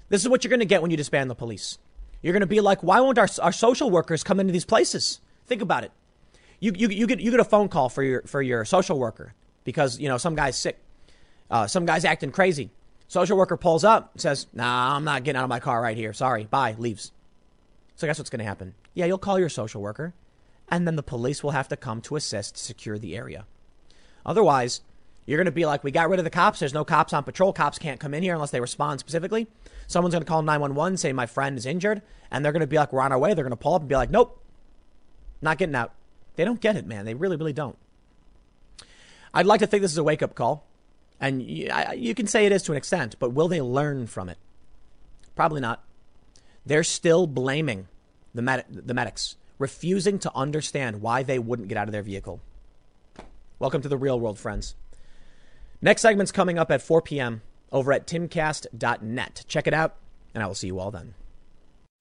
This is what you're going to get when you disband the police. You're going to be like, why won't our, our social workers come into these places? Think about it. You, you, you, get, you get a phone call for your, for your social worker because, you know, some guy's sick. Uh, some guy's acting crazy. Social worker pulls up, says, Nah, I'm not getting out of my car right here. Sorry. Bye. Leaves. So guess what's going to happen? Yeah, you'll call your social worker, and then the police will have to come to assist to secure the area. Otherwise, You're going to be like, we got rid of the cops. There's no cops on patrol. Cops can't come in here unless they respond specifically. Someone's going to call 911, say my friend is injured, and they're going to be like, we're on our way. They're going to pull up and be like, nope, not getting out. They don't get it, man. They really, really don't. I'd like to think this is a wake up call. And you can say it is to an extent, but will they learn from it? Probably not. They're still blaming the, med- the medics, refusing to understand why they wouldn't get out of their vehicle. Welcome to the real world, friends. Next segment's coming up at 4 p.m. over at timcast.net. Check it out, and I will see you all then.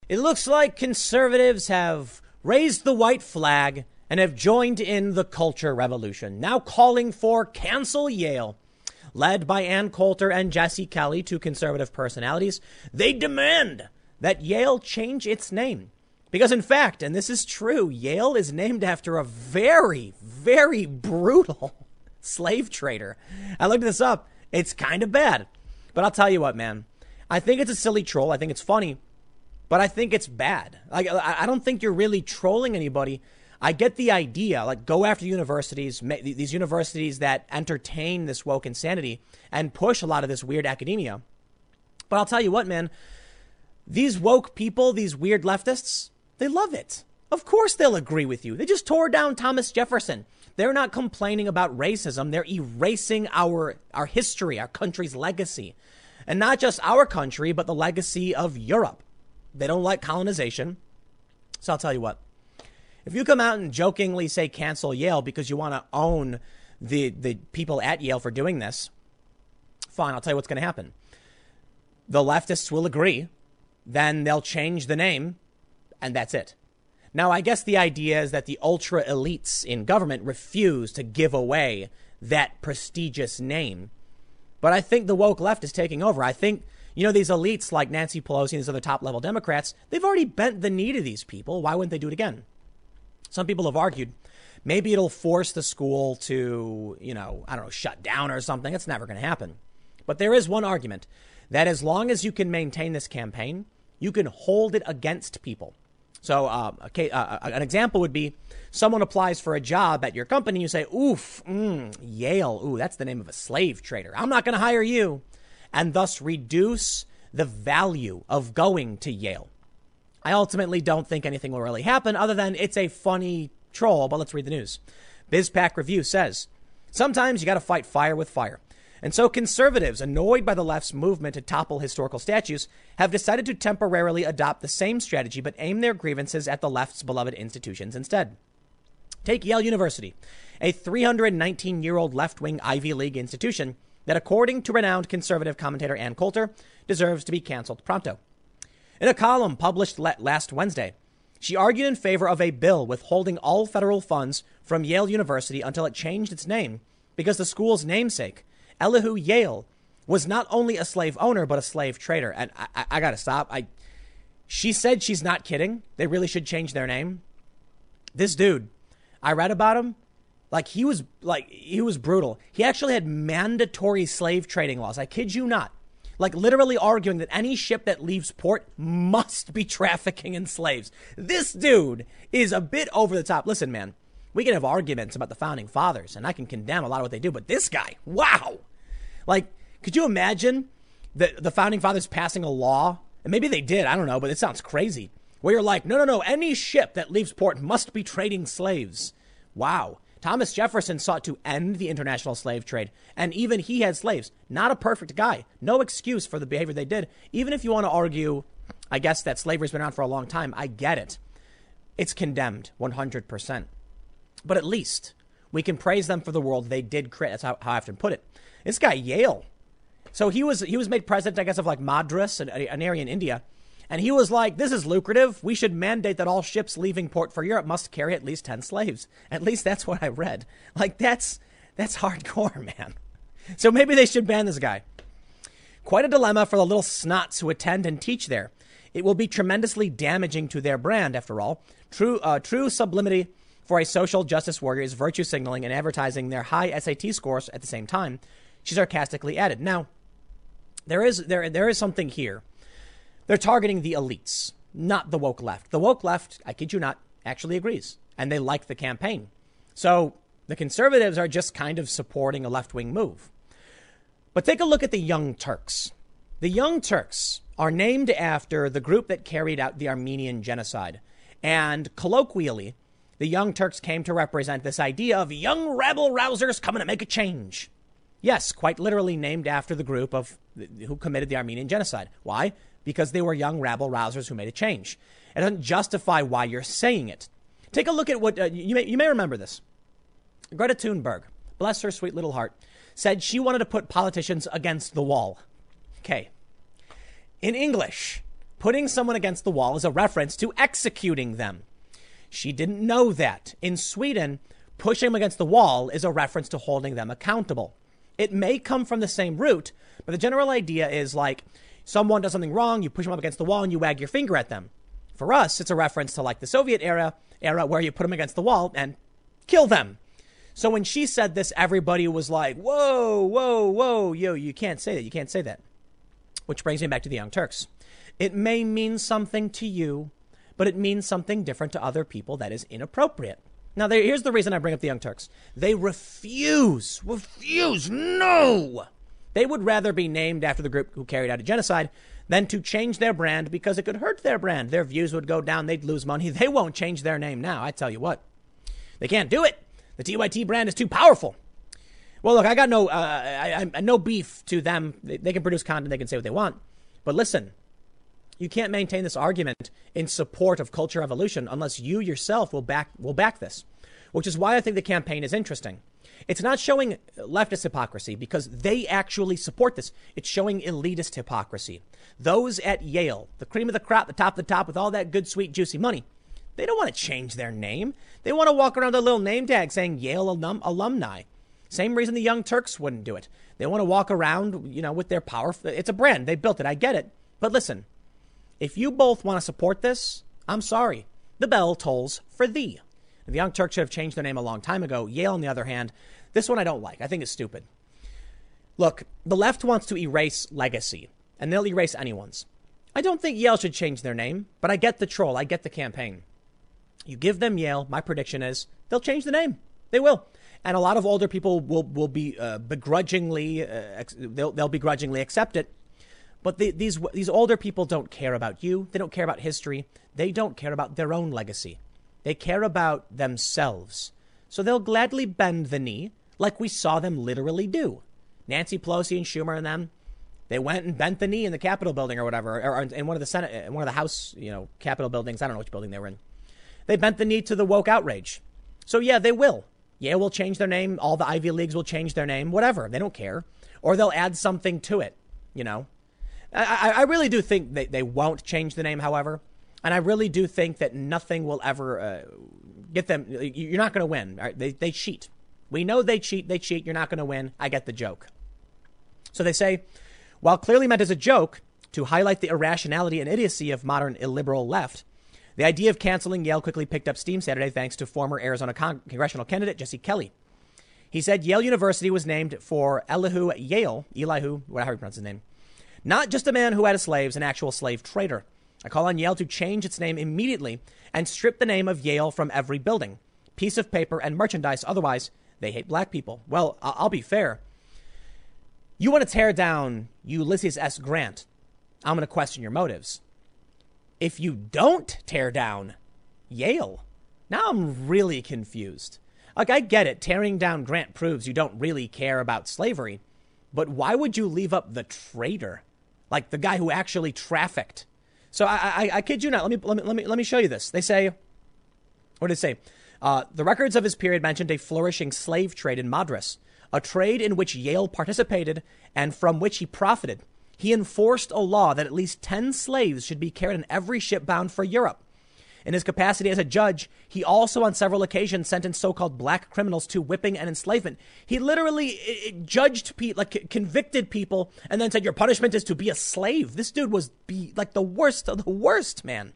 It looks like conservatives have raised the white flag and have joined in the culture revolution, now calling for cancel Yale. Led by Ann Coulter and Jesse Kelly, two conservative personalities, they demand that Yale change its name. Because, in fact, and this is true, Yale is named after a very, very brutal slave trader. I looked this up. It's kind of bad. But I'll tell you what, man. I think it's a silly troll. I think it's funny, but I think it's bad. Like, I don't think you're really trolling anybody. I get the idea, like go after universities, these universities that entertain this woke insanity and push a lot of this weird academia. But I'll tell you what, man, these woke people, these weird leftists, they love it. Of course they'll agree with you. They just tore down Thomas Jefferson. They're not complaining about racism. They're erasing our, our history, our country's legacy. And not just our country, but the legacy of Europe. They don't like colonization. So I'll tell you what. If you come out and jokingly say cancel Yale because you want to own the, the people at Yale for doing this, fine, I'll tell you what's going to happen. The leftists will agree. Then they'll change the name, and that's it. Now, I guess the idea is that the ultra elites in government refuse to give away that prestigious name. But I think the woke left is taking over. I think, you know, these elites like Nancy Pelosi and these other top level Democrats, they've already bent the knee to these people. Why wouldn't they do it again? Some people have argued maybe it'll force the school to, you know, I don't know, shut down or something. It's never going to happen. But there is one argument that as long as you can maintain this campaign, you can hold it against people. So, uh, okay, uh, uh, an example would be someone applies for a job at your company. You say, oof, mm, Yale. Ooh, that's the name of a slave trader. I'm not going to hire you. And thus reduce the value of going to Yale. I ultimately don't think anything will really happen other than it's a funny troll, but let's read the news. BizPac Review says, Sometimes you got to fight fire with fire. And so conservatives, annoyed by the left's movement to topple historical statues, have decided to temporarily adopt the same strategy but aim their grievances at the left's beloved institutions instead. Take Yale University, a 319 year old left wing Ivy League institution that, according to renowned conservative commentator Ann Coulter, deserves to be canceled pronto. In a column published last Wednesday, she argued in favor of a bill withholding all federal funds from Yale University until it changed its name because the school's namesake, Elihu Yale, was not only a slave owner but a slave trader. And I, I, I gotta stop. I, she said she's not kidding. They really should change their name. This dude, I read about him. Like he was like he was brutal. He actually had mandatory slave trading laws. I kid you not like literally arguing that any ship that leaves port must be trafficking in slaves. This dude is a bit over the top. Listen, man, we can have arguments about the founding fathers, and I can condemn a lot of what they do, but this guy, wow! Like, could you imagine the, the founding fathers passing a law? And maybe they did, I don't know, but it sounds crazy. Where you're like, no, no, no, any ship that leaves port must be trading slaves. Wow. Thomas Jefferson sought to end the international slave trade, and even he had slaves. Not a perfect guy. No excuse for the behavior they did. Even if you want to argue, I guess, that slavery's been around for a long time, I get it. It's condemned 100%. But at least we can praise them for the world they did create. That's how, how I often put it. This guy, Yale. So he was, he was made president, I guess, of like Madras, an, an area in India. And he was like, this is lucrative. We should mandate that all ships leaving port for Europe must carry at least 10 slaves. At least that's what I read. Like, that's, that's hardcore, man. So maybe they should ban this guy. Quite a dilemma for the little snots who attend and teach there. It will be tremendously damaging to their brand, after all. True, uh, true sublimity for a social justice warrior is virtue signaling and advertising their high SAT scores at the same time. She sarcastically added. Now, there is, there, there is something here they're targeting the elites, not the woke left. The woke left, I kid you not, actually agrees, and they like the campaign. So The conservatives are just kind of supporting a left wing move. But take a look at the Young Turks. The Young Turks are named after the group that carried out the Armenian genocide. And colloquially, the Young Turks came to represent this idea of young rebel rousers coming to make a change. Yes, quite literally named after the group of who committed the Armenian genocide. Why? Because they were young rabble rousers who made a change. It doesn't justify why you're saying it. Take a look at what uh, you may you may remember this. Greta Thunberg, bless her sweet little heart, said she wanted to put politicians against the wall. Okay. In English, putting someone against the wall is a reference to executing them. She didn't know that. In Sweden, pushing them against the wall is a reference to holding them accountable. It may come from the same root, but the general idea is like someone does something wrong, you push them up against the wall and you wag your finger at them. For us, it's a reference to like the Soviet era, era where you put them against the wall and kill them. So when she said this, everybody was like, whoa, whoa, whoa, yo, you can't say that. You can't say that. Which brings me back to the Young Turks. It may mean something to you, but it means something different to other people that is inappropriate. Now, here's the reason I bring up the Young Turks. They refuse, refuse, no! They would rather be named after the group who carried out a genocide than to change their brand because it could hurt their brand. Their views would go down, they'd lose money. They won't change their name now, I tell you what. They can't do it. The TYT brand is too powerful. Well, look, I got no, uh, I, I, no beef to them. They, they can produce content, they can say what they want. But listen, you can't maintain this argument in support of culture evolution unless you yourself will back will back this, which is why I think the campaign is interesting. It's not showing leftist hypocrisy because they actually support this. It's showing elitist hypocrisy. Those at Yale, the cream of the crop, the top of the top with all that good, sweet, juicy money, they don't want to change their name. They want to walk around with a little name tag saying Yale alum, alumni. Same reason the Young Turks wouldn't do it. They want to walk around, you know, with their power. It's a brand. They built it. I get it. But listen, if you both want to support this, I'm sorry. The bell tolls for thee. The Young Turks should have changed their name a long time ago. Yale, on the other hand, this one I don't like. I think it's stupid. Look, the left wants to erase legacy, and they'll erase anyone's. I don't think Yale should change their name, but I get the troll. I get the campaign. You give them Yale, my prediction is they'll change the name. They will. And a lot of older people will, will be uh, begrudgingly, uh, they'll, they'll begrudgingly accept it but the, these, these older people don't care about you. They don't care about history. They don't care about their own legacy. They care about themselves. So they'll gladly bend the knee like we saw them literally do. Nancy Pelosi and Schumer and them, they went and bent the knee in the Capitol building or whatever, or in one of the Senate, one of the House, you know, Capitol buildings. I don't know which building they were in. They bent the knee to the woke outrage. So yeah, they will. Yale will change their name. All the Ivy Leagues will change their name. Whatever. They don't care. Or they'll add something to it. You know, I, I really do think they, they won't change the name, however. And I really do think that nothing will ever uh, get them. You're not going to win. Right? They, they cheat. We know they cheat. They cheat. You're not going to win. I get the joke. So they say, while clearly meant as a joke to highlight the irrationality and idiocy of modern illiberal left, the idea of canceling Yale quickly picked up steam Saturday thanks to former Arizona con- congressional candidate Jesse Kelly. He said Yale University was named for Elihu Yale, Elihu, whatever you pronounce his name, not just a man who had slaves, an actual slave trader. I call on Yale to change its name immediately and strip the name of Yale from every building, piece of paper, and merchandise. Otherwise, they hate black people. Well, I'll be fair. You want to tear down Ulysses S. Grant. I'm going to question your motives. If you don't tear down Yale, now I'm really confused. Like, I get it. Tearing down Grant proves you don't really care about slavery. But why would you leave up the traitor? like the guy who actually trafficked. So I, I, I kid you not. Let me, let me, let me, let me show you this. They say, what did it say? Uh, the records of his period mentioned a flourishing slave trade in Madras, a trade in which Yale participated and from which he profited. He enforced a law that at least 10 slaves should be carried on every ship bound for Europe. In his capacity as a judge, he also on several occasions sentenced so-called black criminals to whipping and enslavement. He literally it, it judged people, like convicted people, and then said, "Your punishment is to be a slave." This dude was be like the worst of the worst, man.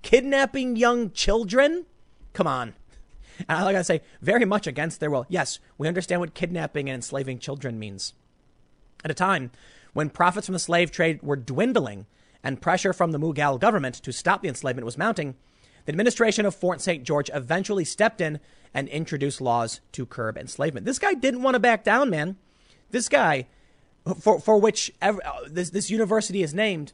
Kidnapping young children? Come on. And I gotta say, very much against their will. Yes, we understand what kidnapping and enslaving children means. At a time when profits from the slave trade were dwindling, and pressure from the Mughal government to stop the enslavement was mounting, The administration of Fort St. George eventually stepped in and introduced laws to curb enslavement. This guy didn't want to back down, man. This guy, for, for which every, uh, this, this university is named,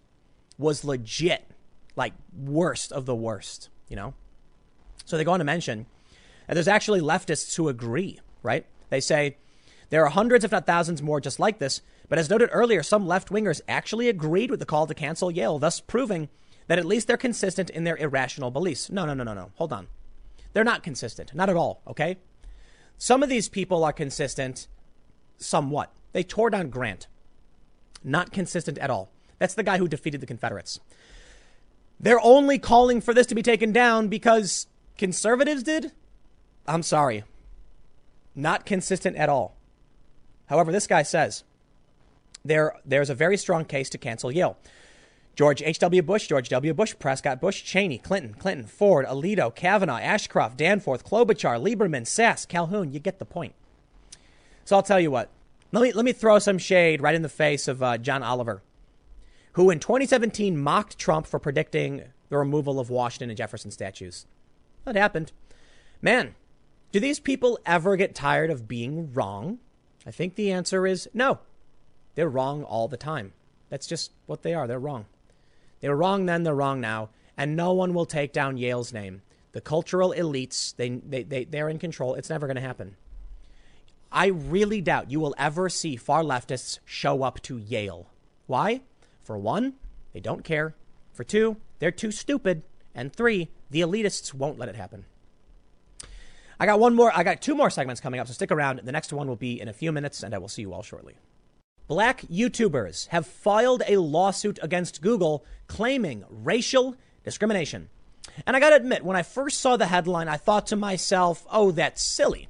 was legit, like worst of the worst, you know? So they go on to mention that there's actually leftists who agree, right? They say there are hundreds, if not thousands more just like this. But as noted earlier, some left wingers actually agreed with the call to cancel Yale, thus proving that at least they're consistent in their irrational beliefs. No, no, no, no, no. Hold on. They're not consistent. Not at all, okay? Some of these people are consistent somewhat. They tore down Grant. Not consistent at all. That's the guy who defeated the Confederates. They're only calling for this to be taken down because conservatives did? I'm sorry. Not consistent at all. However, this guy says there, there's a very strong case to cancel Yale. George H.W. Bush, George W. Bush, Prescott Bush, Cheney, Clinton, Clinton, Ford, Alito, Kavanaugh, Ashcroft, Danforth, Klobuchar, Lieberman, Sasse, Calhoun. You get the point. So I'll tell you what. Let me, let me throw some shade right in the face of uh, John Oliver, who in 2017 mocked Trump for predicting the removal of Washington and Jefferson statues. That happened. Man, do these people ever get tired of being wrong? I think the answer is no. They're wrong all the time. That's just what they are. They're wrong. They were wrong then, they're wrong now, and no one will take down Yale's name. The cultural elites, they, they, they, they're in control. It's never going to happen. I really doubt you will ever see far leftists show up to Yale. Why? For one, they don't care. For two, they're too stupid. And three, the elitists won't let it happen. I got one more, I got two more segments coming up, so stick around. The next one will be in a few minutes, and I will see you all shortly. Black YouTubers have filed a lawsuit against Google claiming racial discrimination. And I gotta admit, when I first saw the headline, I thought to myself, oh, that's silly.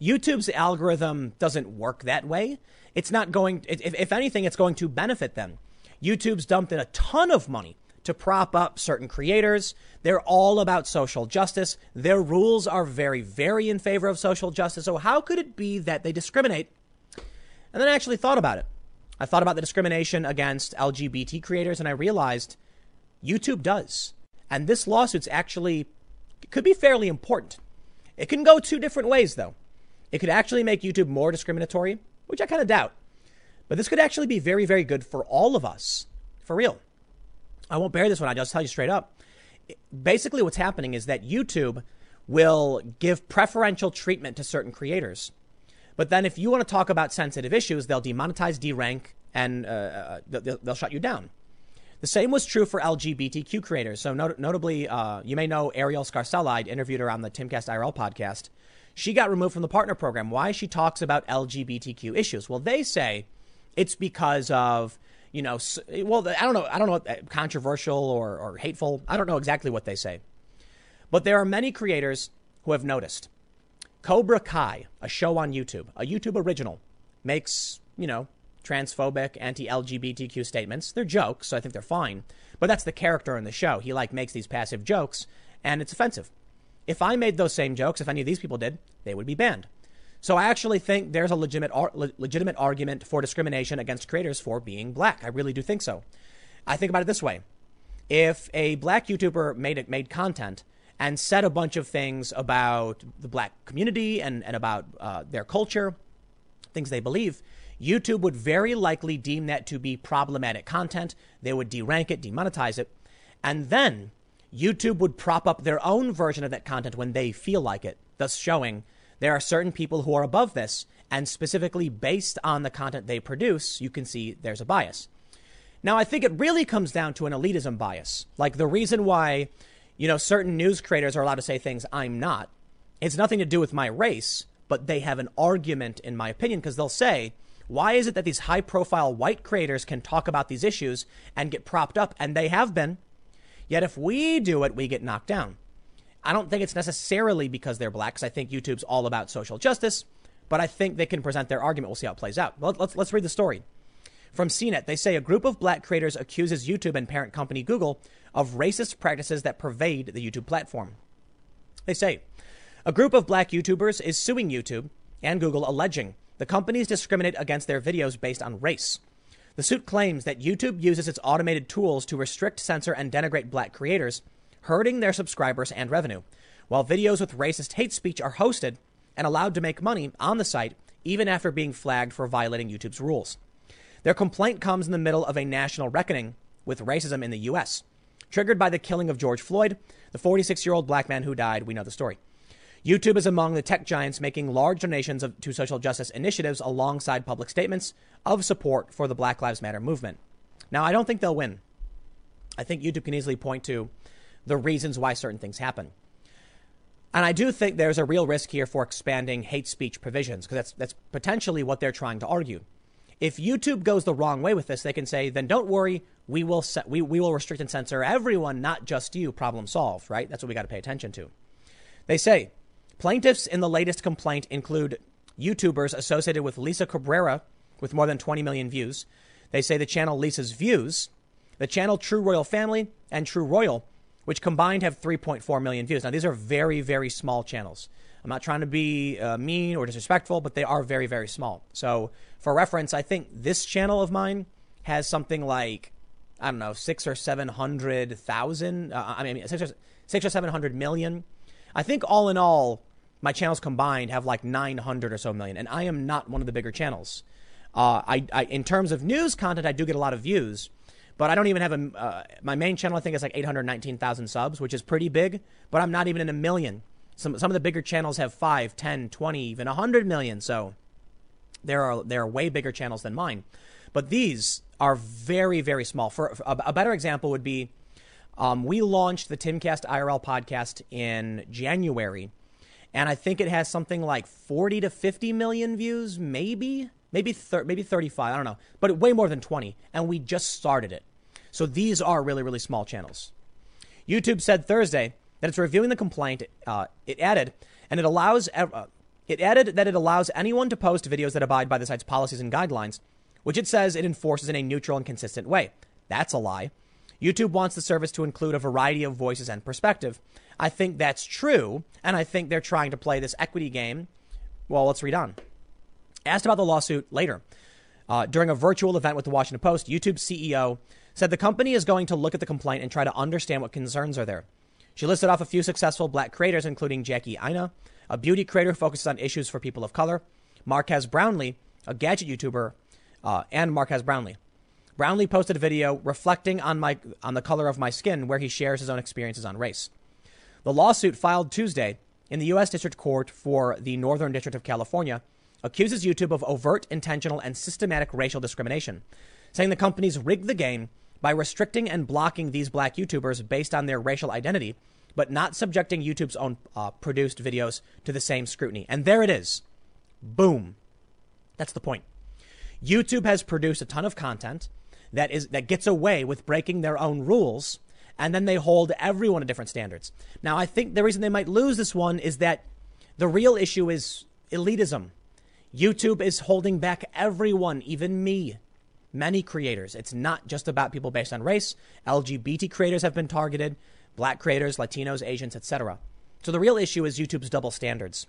YouTube's algorithm doesn't work that way. It's not going, if, if anything, it's going to benefit them. YouTube's dumped in a ton of money to prop up certain creators. They're all about social justice. Their rules are very, very in favor of social justice. So, how could it be that they discriminate? And then I actually thought about it. I thought about the discrimination against LGBT creators and I realized YouTube does. And this lawsuit's actually could be fairly important. It can go two different ways though. It could actually make YouTube more discriminatory, which I kind of doubt. But this could actually be very, very good for all of us. For real. I won't bear this one. I'll just tell you straight up. Basically, what's happening is that YouTube will give preferential treatment to certain creators. But then if you want to talk about sensitive issues, they'll demonetize, derank, and uh, uh they'll, they'll, shut you down. The same was true for LGBTQ creators. So not- notably, uh, you may know Arielle Scarcella. I interviewed her on the Timcast IRL podcast. She got removed from the partner program. Why? She talks about LGBTQ issues. Well, they say it's because of you know, well, I don't know, I don't know, uh, controversial or, or hateful. I don't know exactly what they say, but there are many creators who have noticed Cobra Kai, a show on YouTube, a YouTube original, makes, you know, transphobic, anti-LGBTQ statements. They're jokes, so I think they're fine. But that's the character in the show. He like makes these passive jokes, and it's offensive. If I made those same jokes, if any of these people did, they would be banned. So I actually think there's a legitimate legitimate argument for discrimination against creators for being black. I really do think so. I think about it this way: if a black YouTuber made made content and said a bunch of things about the black community and, and about uh, their culture, things they believe, YouTube would very likely deem that to be problematic content. They would derank it, demonetize it. And then YouTube would prop up their own version of that content when they feel like it, thus showing there are certain people who are above this. And specifically based on the content they produce, you can see there's a bias. Now, I think it really comes down to an elitism bias. Like the reason why you know, certain news creators are allowed to say things I'm not. It's nothing to do with my race, but they have an argument, in my opinion, because they'll say, why is it that these high profile white creators can talk about these issues and get propped up? And they have been. Yet if we do it, we get knocked down. I don't think it's necessarily because they're black, because I think YouTube's all about social justice, but I think they can present their argument. We'll see how it plays out. Let's, let's read the story. From CNET, they say a group of black creators accuses YouTube and parent company Google of racist practices that pervade the YouTube platform. They say a group of black YouTubers is suing YouTube and Google alleging the companies discriminate against their videos based on race. The suit claims that YouTube uses its automated tools to restrict, censor, and denigrate black creators, hurting their subscribers and revenue, while videos with racist hate speech are hosted and allowed to make money on the site even after being flagged for violating YouTube's rules. Their complaint comes in the middle of a national reckoning with racism in the U.S., triggered by the killing of George Floyd, the 46 year old black man who died. We know the story. YouTube is among the tech giants making large donations of, to social justice initiatives alongside public statements of support for the Black Lives Matter movement. Now, I don't think they'll win. I think YouTube can easily point to the reasons why certain things happen. And I do think there's a real risk here for expanding hate speech provisions because that's, that's potentially what they're trying to argue. If YouTube goes the wrong way with this, they can say, then don't worry, we will, set, we, we will restrict and censor everyone, not just you. Problem solved, right? That's what we got to pay attention to. They say Plaintiffs in the latest complaint include YouTubers associated with Lisa Cabrera with more than 20 million views. They say the channel Lisa's Views, the channel True Royal Family, and True Royal, which combined have 3.4 million views. Now, these are very, very small channels. I'm not trying to be uh, mean or disrespectful, but they are very, very small. So, for reference, I think this channel of mine has something like, I don't know, six or 700,000. Uh, I mean, six or, six or 700 million. I think all in all, my channels combined have like 900 or so million, and I am not one of the bigger channels. Uh, I, I, in terms of news content, I do get a lot of views, but I don't even have a. Uh, my main channel, I think, is like 819,000 subs, which is pretty big, but I'm not even in a million. Some some of the bigger channels have 5, 10, 20, even 100 million. So there are there are way bigger channels than mine, but these are very very small. For, for a, a, better example would be, um, we launched the Timcast IRL podcast in January and I think it has something like 40 to 50 million views, maybe, maybe thir- maybe 35, I don't know, but way more than 20, and we just started it. So these are really really small channels. YouTube said Thursday that it's reviewing the complaint. Uh, it added, and it allows uh, it added that it allows anyone to post videos that abide by the site's policies and guidelines, which it says it enforces in a neutral and consistent way. That's a lie. YouTube wants the service to include a variety of voices and perspective. I think that's true, and I think they're trying to play this equity game. Well, let's read on. Asked about the lawsuit later. Uh, during a virtual event with the Washington Post, YouTube CEO said the company is going to look at the complaint and try to understand what concerns are there. She listed off a few successful black creators, including Jackie Aina, a beauty creator focused on issues for people of color, Marques Brownlee, a gadget YouTuber, uh, and Marques Brownlee. Brownlee posted a video reflecting on my on the color of my skin, where he shares his own experiences on race. The lawsuit filed Tuesday in the U.S. District Court for the Northern District of California accuses YouTube of overt, intentional, and systematic racial discrimination, saying the companies rigged the game by restricting and blocking these black YouTubers based on their racial identity, but not subjecting YouTube's own uh, produced videos to the same scrutiny. And there it is. Boom. That's the point. YouTube has produced a ton of content that is that gets away with breaking their own rules and then they hold everyone to different standards. Now, I think the reason they might lose this one is that the real issue is elitism. YouTube is holding back everyone, even me, many creators. It's not just about people based on race. LGBT creators have been targeted, black creators, Latinos, Asians, etc. So the real issue is YouTube's double standards.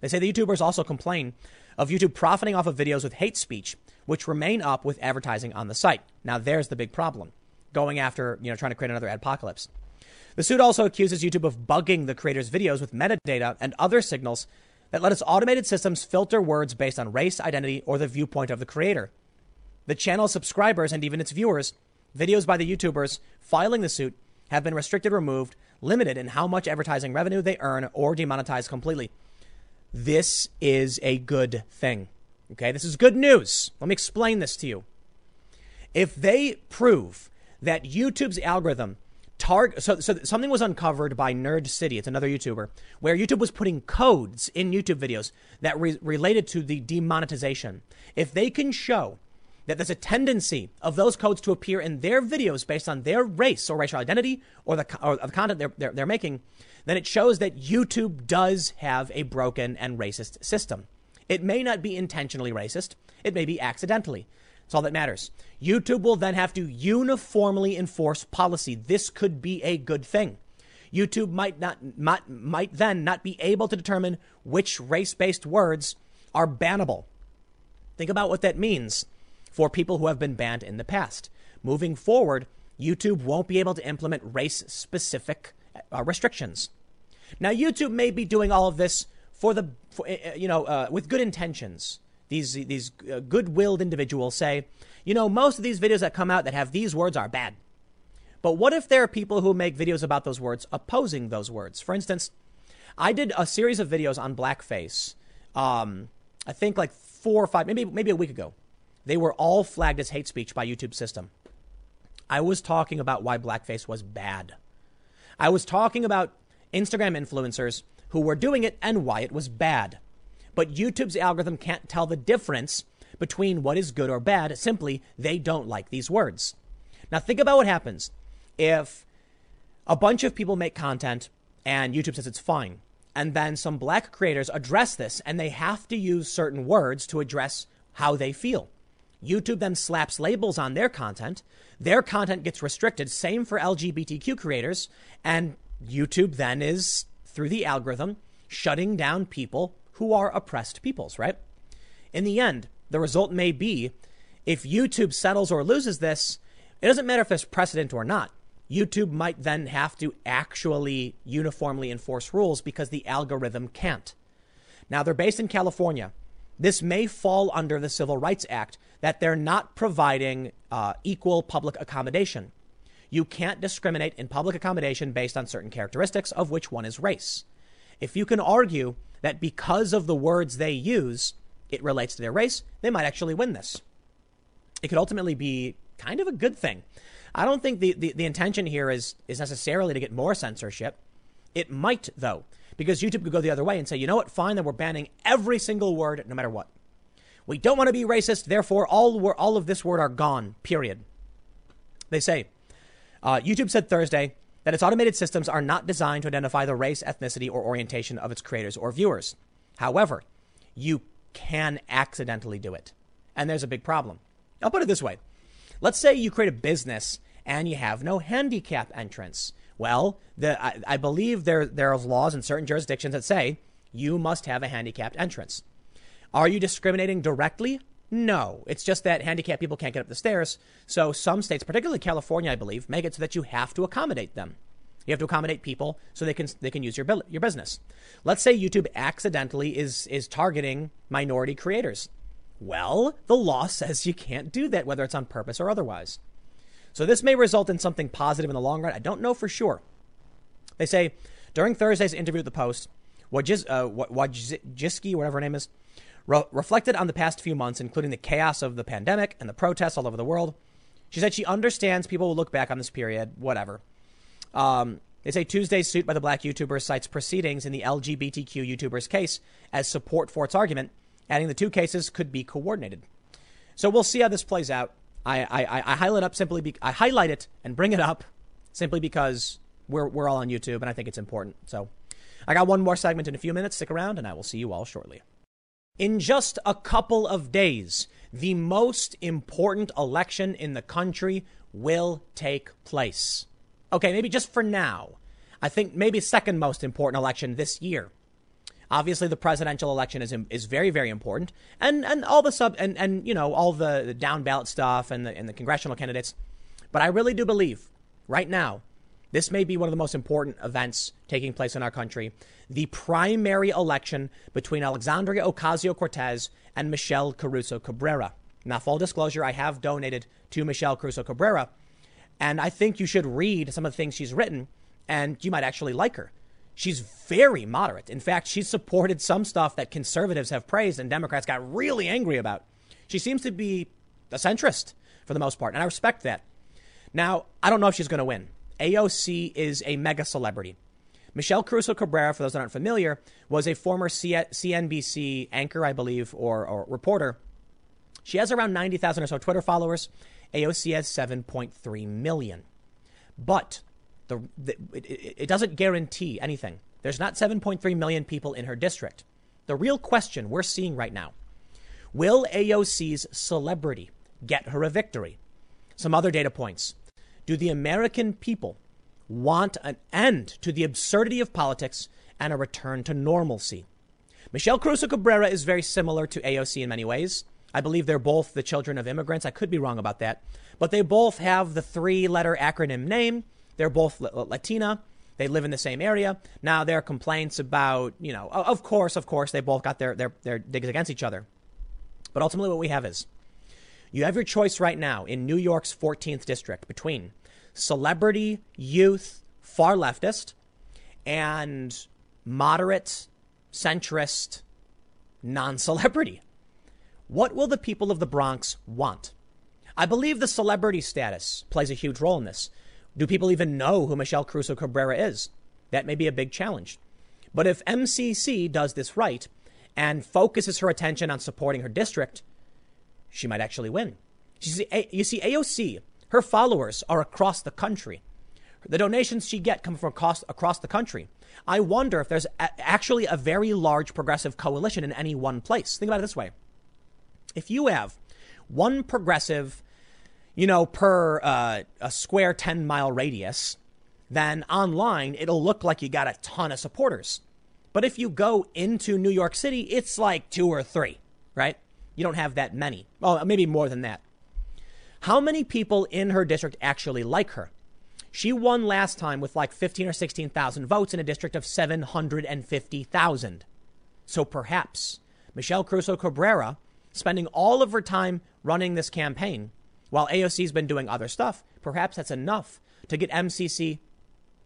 They say the YouTubers also complain of YouTube profiting off of videos with hate speech, which remain up with advertising on the site. Now, there's the big problem going after, you know, trying to create another apocalypse. The suit also accuses YouTube of bugging the creator's videos with metadata and other signals that let its automated systems filter words based on race, identity, or the viewpoint of the creator. The channel's subscribers and even its viewers, videos by the YouTubers filing the suit, have been restricted, removed, limited in how much advertising revenue they earn, or demonetized completely. This is a good thing. Okay, this is good news. Let me explain this to you. If they prove that YouTube's algorithm so, so something was uncovered by Nerd City, it's another YouTuber, where YouTube was putting codes in YouTube videos that re- related to the demonetization. If they can show that there's a tendency of those codes to appear in their videos based on their race or racial identity or the, or the content they're, they're, they're making, then it shows that YouTube does have a broken and racist system. It may not be intentionally racist, it may be accidentally. That's all that matters. YouTube will then have to uniformly enforce policy. This could be a good thing. YouTube might not might, might then not be able to determine which race-based words are bannable. Think about what that means for people who have been banned in the past. Moving forward, YouTube won't be able to implement race specific uh, restrictions. Now, YouTube may be doing all of this for the, for, uh, you know, uh, with good intentions. These, these uh, good willed individuals say, you know, most of these videos that come out that have these words are bad. But what if there are people who make videos about those words opposing those words? For instance, I did a series of videos on blackface. Um, I think like four or five, maybe maybe a week ago. They were all flagged as hate speech by YouTube system. I was talking about why blackface was bad. I was talking about Instagram influencers who were doing it and why it was bad. But YouTube's algorithm can't tell the difference between what is good or bad. Simply, they don't like these words. Now, think about what happens if a bunch of people make content and YouTube says it's fine. And then some black creators address this and they have to use certain words to address how they feel. YouTube then slaps labels on their content. Their content gets restricted. Same for LGBTQ creators. And YouTube then is, through the algorithm, shutting down people who are oppressed peoples, right? In the end, the result may be if YouTube settles or loses this, it doesn't matter if there's precedent or not. YouTube might then have to actually uniformly enforce rules because the algorithm can't. Now, they're based in California. This may fall under the Civil Rights Act that they're not providing uh, equal public accommodation. You can't discriminate in public accommodation based on certain characteristics, of which one is race. If you can argue that because of the words they use, it relates to their race, they might actually win this. It could ultimately be kind of a good thing. I don't think the, the, the intention here is, is necessarily to get more censorship. It might, though, because YouTube could go the other way and say, you know what, fine, then we're banning every single word no matter what. We don't want to be racist, therefore, all, all of this word are gone, period. They say, uh, YouTube said Thursday that its automated systems are not designed to identify the race, ethnicity, or orientation of its creators or viewers. However, you can accidentally do it. And there's a big problem. I'll put it this way. Let's say you create a business and you have no handicap entrance. Well, the, I, I believe there, there are laws in certain jurisdictions that say you must have a handicapped entrance. Are you discriminating directly? No. It's just that handicapped people can't get up the stairs. So some states, particularly California, I believe, make it so that you have to accommodate them. You have to accommodate people so they can they can use your your business. Let's say YouTube accidentally is is targeting minority creators. Well, the law says you can't do that, whether it's on purpose or otherwise. So this may result in something positive in the long run. I don't know for sure. They say during Thursday's interview with the Post, Wajis, uh, Wojcicki, whatever her name is, re- reflected on the past few months, including the chaos of the pandemic and the protests all over the world. She said she understands people will look back on this period, whatever. Um, they say Tuesday's suit by the black YouTuber cites proceedings in the LGBTQ YouTuber's case as support for its argument, adding the two cases could be coordinated. So we'll see how this plays out. I, I, I highlight up simply be, I highlight it and bring it up simply because we're, we're all on YouTube and I think it's important. So I got one more segment in a few minutes. Stick around and I will see you all shortly. In just a couple of days, the most important election in the country will take place. Okay, maybe just for now. I think maybe second most important election this year. Obviously, the presidential election is is very very important, and and all the sub and and you know all the, the down ballot stuff and the and the congressional candidates. But I really do believe right now this may be one of the most important events taking place in our country. The primary election between Alexandria Ocasio Cortez and Michelle Caruso Cabrera. Now, full disclosure, I have donated to Michelle Caruso Cabrera, and I think you should read some of the things she's written, and you might actually like her. She's very moderate. In fact, she's supported some stuff that conservatives have praised and Democrats got really angry about. She seems to be a centrist for the most part, and I respect that. Now, I don't know if she's going to win. AOC is a mega celebrity. Michelle Caruso Cabrera, for those that aren't familiar, was a former CNBC anchor, I believe, or, or reporter. She has around 90,000 or so Twitter followers. AOC has 7.3 million. But the, the it, it doesn't guarantee anything. There's not 7.3 million people in her district. The real question we're seeing right now will AOC's celebrity get her a victory? Some other data points. Do the American people want an end to the absurdity of politics and a return to normalcy? Michelle Caruso Cabrera is very similar to AOC in many ways. I believe they're both the children of immigrants. I could be wrong about that. But they both have the three letter acronym name. They're both Latina. They live in the same area. Now there are complaints about, you know, of course, of course, they both got their, their, their digs against each other. But ultimately, what we have is you have your choice right now in New York's 14th district between celebrity, youth, far leftist, and moderate, centrist, non celebrity. What will the people of the Bronx want? I believe the celebrity status plays a huge role in this. Do people even know who Michelle Caruso Cabrera is? That may be a big challenge. But if MCC does this right and focuses her attention on supporting her district, she might actually win. You see, you see, AOC, her followers are across the country. The donations she get come from across, across the country. I wonder if there's a, actually a very large progressive coalition in any one place. Think about it this way. If you have one progressive you know, per uh, a square 10 mile radius, then online it'll look like you got a ton of supporters. But if you go into New York City, it's like two or three, right? You don't have that many. Well, maybe more than that. How many people in her district actually like her? She won last time with like 15 or 16,000 votes in a district of 750,000. So perhaps Michelle Caruso Cabrera, spending all of her time running this campaign, while AOC's been doing other stuff, perhaps that's enough to get MCC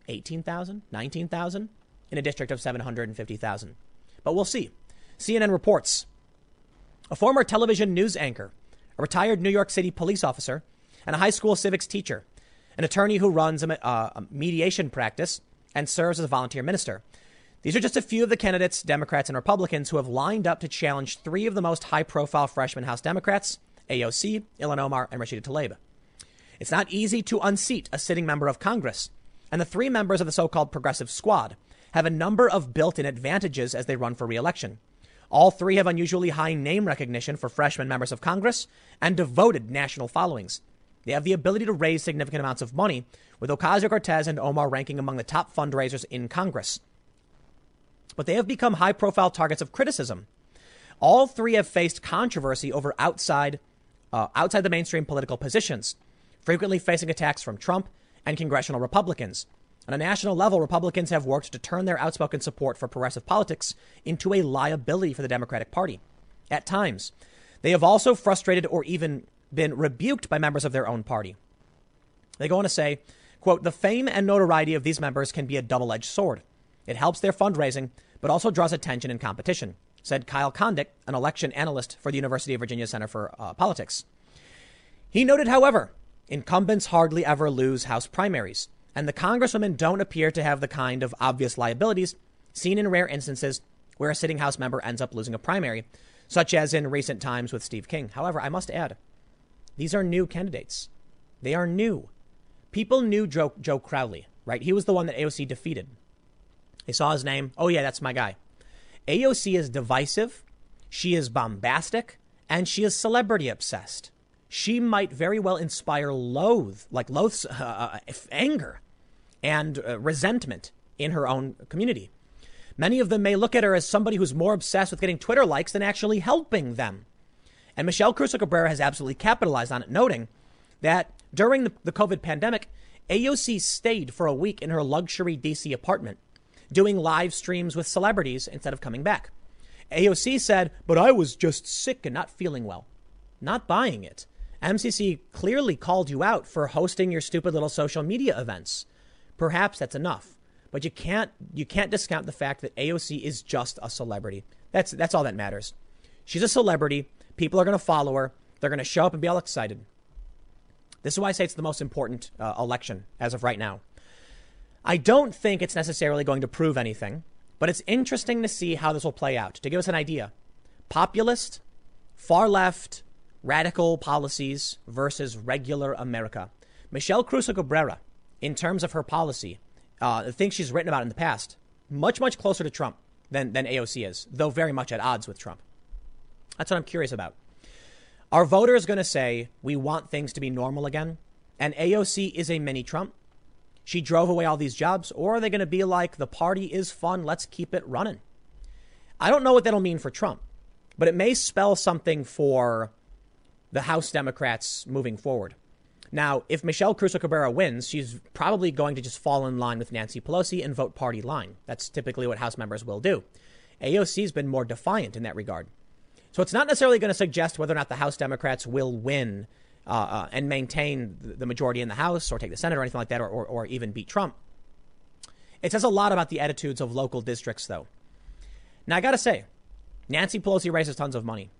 18,000, 19,000 in a district of 750,000. But we'll see. CNN reports a former television news anchor, a retired New York City police officer, and a high school civics teacher, an attorney who runs a, uh, a mediation practice and serves as a volunteer minister. These are just a few of the candidates, Democrats and Republicans, who have lined up to challenge three of the most high profile freshman House Democrats AOC, Ilhan Omar, and Rashida Tlaib. It's not easy to unseat a sitting member of Congress, and the three members of the so-called progressive squad have a number of built-in advantages as they run for re-election. All three have unusually high name recognition for freshman members of Congress and devoted national followings. They have the ability to raise significant amounts of money, with Ocasio Cortez and Omar ranking among the top fundraisers in Congress. But they have become high profile targets of criticism. All three have faced controversy over outside uh, outside the mainstream political positions, frequently facing attacks from Trump and congressional Republicans. On a national level, Republicans have worked to turn their outspoken support for progressive politics into a liability for the Democratic Party. At times, they have also frustrated or even been rebuked by members of their own party. They go on to say, quote, the fame and notoriety of these members can be a double-edged sword. It helps their fundraising, but also draws attention and competition said Kyle Kondik, an election analyst for the University of Virginia Center for uh, Politics. He noted, however, incumbents hardly ever lose House primaries, and the congresswomen don't appear to have the kind of obvious liabilities seen in rare instances where a sitting House member ends up losing a primary, such as in recent times with Steve King. However, I must add, these are new candidates. They are new. People knew Joe, Joe Crowley, right? He was the one that AOC defeated. They saw his name. Oh, yeah, that's my guy. AOC is divisive, she is bombastic, and she is celebrity obsessed. She might very well inspire loathe, like loath, uh, uh, anger and uh, resentment in her own community. Many of them may look at her as somebody who's more obsessed with getting Twitter likes than actually helping them. And Michelle Caruso Cabrera has absolutely capitalized on it, noting that during the, the COVID pandemic, AOC stayed for a week in her luxury DC apartment doing live streams with celebrities instead of coming back. AOC said, but I was just sick and not feeling well. Not buying it. MCC clearly called you out for hosting your stupid little social media events. Perhaps that's enough, but you can't you can't discount the fact that AOC is just a celebrity. That's that's all that matters. She's a celebrity. People are going to follow her. They're going to show up and be all excited. This is why I say it's the most important uh, election as of right now. I don't think it's necessarily going to prove anything, but it's interesting to see how this will play out. To give us an idea, populist, far left, radical policies versus regular America. Michelle Caruso Cabrera, in terms of her policy, uh, the things she's written about in the past, much, much closer to Trump than, than AOC is, though very much at odds with Trump. That's what I'm curious about. Our voters going to say we want things to be normal again, and AOC is a mini Trump. She drove away all these jobs, or are they going to be like, the party is fun, let's keep it running? I don't know what that'll mean for Trump, but it may spell something for the House Democrats moving forward. Now, if Michelle Caruso Cabrera wins, she's probably going to just fall in line with Nancy Pelosi and vote party line. That's typically what House members will do. AOC has been more defiant in that regard. So it's not necessarily going to suggest whether or not the House Democrats will win uh, uh, and maintain the majority in the House or take the Senate or anything like that or, or, or even beat Trump. It says a lot about the attitudes of local districts, though. Now, I got to say, Nancy Pelosi raises tons of money.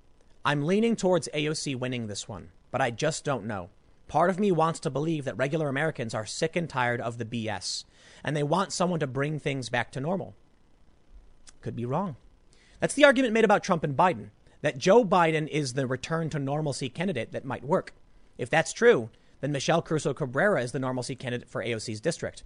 I'm leaning towards AOC winning this one, but I just don't know. Part of me wants to believe that regular Americans are sick and tired of the BS, and they want someone to bring things back to normal. Could be wrong. That's the argument made about Trump and Biden, that Joe Biden is the return to normalcy candidate that might work. If that's true, then Michelle Caruso Cabrera is the normalcy candidate for AOC's district.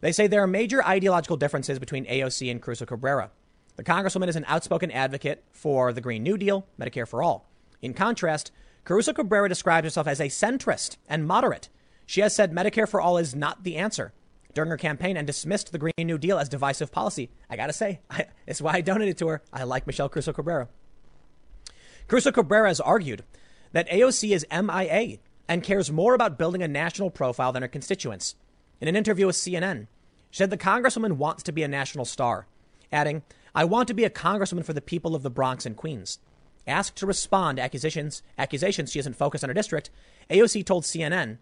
They say there are major ideological differences between AOC and Caruso Cabrera. The Congresswoman is an outspoken advocate for the Green New Deal, Medicare for All. In contrast, Caruso Cabrera describes herself as a centrist and moderate. She has said Medicare for All is not the answer during her campaign and dismissed the Green New Deal as divisive policy. I gotta say, I, it's why I donated to her. I like Michelle Caruso Cabrera. Caruso Cabrera has argued that AOC is MIA and cares more about building a national profile than her constituents. In an interview with CNN, she said the Congresswoman wants to be a national star, adding, I want to be a Congresswoman for the people of the Bronx and Queens. Asked to respond to accusations, accusations she isn't focused on her district, AOC told CNN,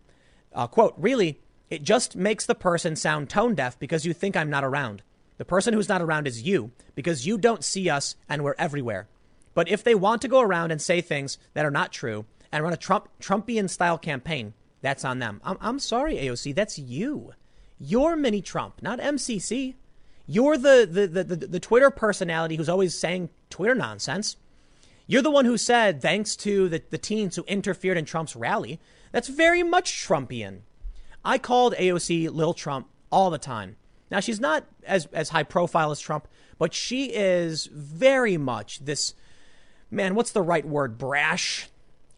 uh, quote, really, it just makes the person sound tone deaf because you think I'm not around. The person who's not around is you because you don't see us and we're everywhere. But if they want to go around and say things that are not true and run a Trump Trumpian style campaign, that's on them. I'm, I'm sorry, AOC, that's you. You're mini Trump, not MCC. You're the, the, the, the, the Twitter personality who's always saying Twitter nonsense. You're the one who said, thanks to the, the teens who interfered in Trump's rally, that's very much Trumpian. I called AOC Lil Trump all the time. Now, she's not as, as high profile as Trump, but she is very much this, man, what's the right word? Brash,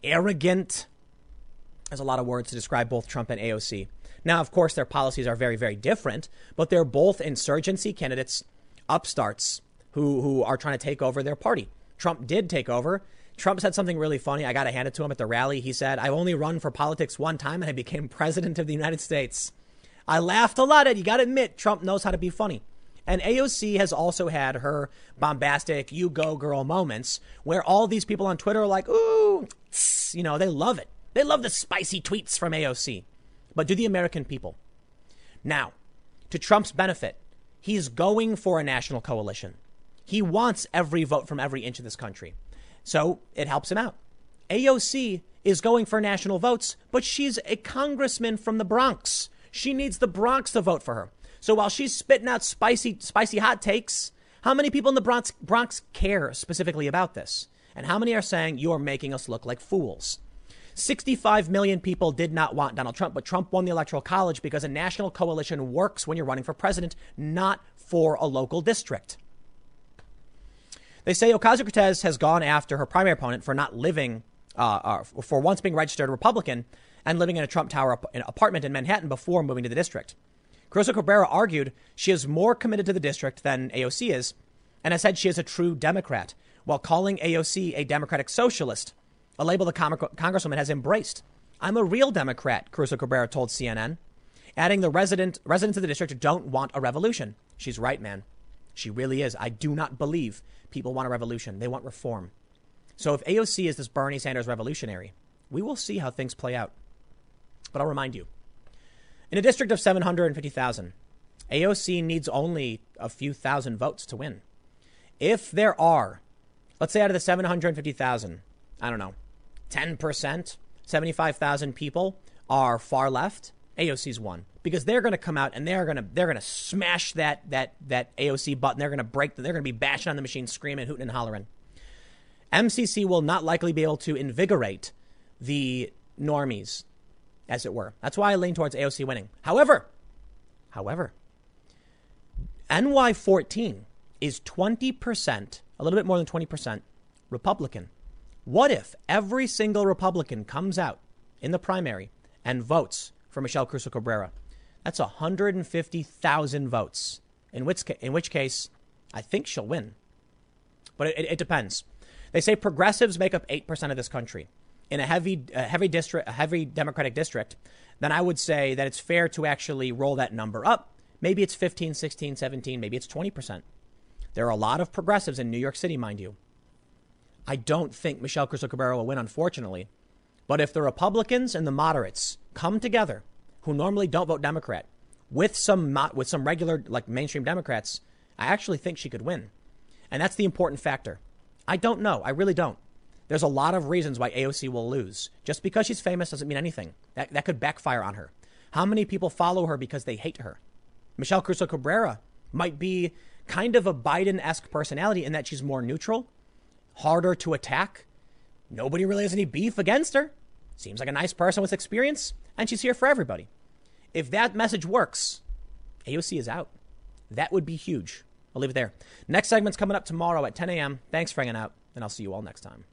arrogant. There's a lot of words to describe both Trump and AOC. Now, of course, their policies are very, very different, but they're both insurgency candidates, upstarts who, who are trying to take over their party. Trump did take over. Trump said something really funny. I got to hand it to him at the rally. He said, I've only run for politics one time and I became president of the United States. I laughed a lot at. You got to admit, Trump knows how to be funny. And AOC has also had her bombastic, you go girl moments where all these people on Twitter are like, ooh, you know, they love it. They love the spicy tweets from AOC. But do the American people? Now, to Trump's benefit, he's going for a national coalition. He wants every vote from every inch of this country. So it helps him out. AOC is going for national votes, but she's a congressman from the Bronx. She needs the Bronx to vote for her. So while she's spitting out spicy, spicy hot takes, how many people in the Bronx, Bronx care specifically about this? And how many are saying you're making us look like fools? 65 million people did not want Donald Trump, but Trump won the Electoral College because a national coalition works when you're running for president, not for a local district. They say Ocasio Cortez has gone after her primary opponent for not living, uh, uh, for once being registered a Republican and living in a Trump Tower ap- apartment in Manhattan before moving to the district. Caruso Cabrera argued she is more committed to the district than AOC is, and has said she is a true Democrat, while calling AOC a Democratic socialist, a label the com- Congresswoman has embraced. I'm a real Democrat, Caruso Cabrera told CNN, adding the resident residents of the district don't want a revolution. She's right, man. She really is. I do not believe people want a revolution. They want reform. So if AOC is this Bernie Sanders revolutionary, we will see how things play out. But I'll remind you in a district of 750,000, AOC needs only a few thousand votes to win. If there are, let's say out of the 750,000, I don't know, 10%, 75,000 people are far left, AOC's won because they're going to come out and they're going to they're going to smash that that that AOC button. They're going to break. They're going to be bashing on the machine, screaming, hooting, and hollering. MCC will not likely be able to invigorate the normies, as it were. That's why I lean towards AOC winning. However, however, NY14 is 20%, a little bit more than 20% Republican. What if every single Republican comes out in the primary and votes for Michelle Caruso Cabrera? That's 150,000 votes. In which, in which case, I think she'll win. But it, it, it depends. They say progressives make up 8% of this country. In a heavy, a heavy district, a heavy Democratic district, then I would say that it's fair to actually roll that number up. Maybe it's 15, 16, 17, maybe it's 20%. There are a lot of progressives in New York City, mind you. I don't think Michelle Caruso Cabrera will win, unfortunately. But if the Republicans and the moderates come together, who normally don't vote Democrat, with some with some regular like mainstream Democrats, I actually think she could win. And that's the important factor. I don't know. I really don't. There's a lot of reasons why AOC will lose. Just because she's famous doesn't mean anything. That, that could backfire on her. How many people follow her because they hate her? Michelle Cruz Cabrera might be kind of a Biden esque personality in that she's more neutral, harder to attack. Nobody really has any beef against her. Seems like a nice person with experience, and she's here for everybody. If that message works, AOC is out. That would be huge. I'll leave it there. Next segment's coming up tomorrow at 10 a.m. Thanks for hanging out, and I'll see you all next time.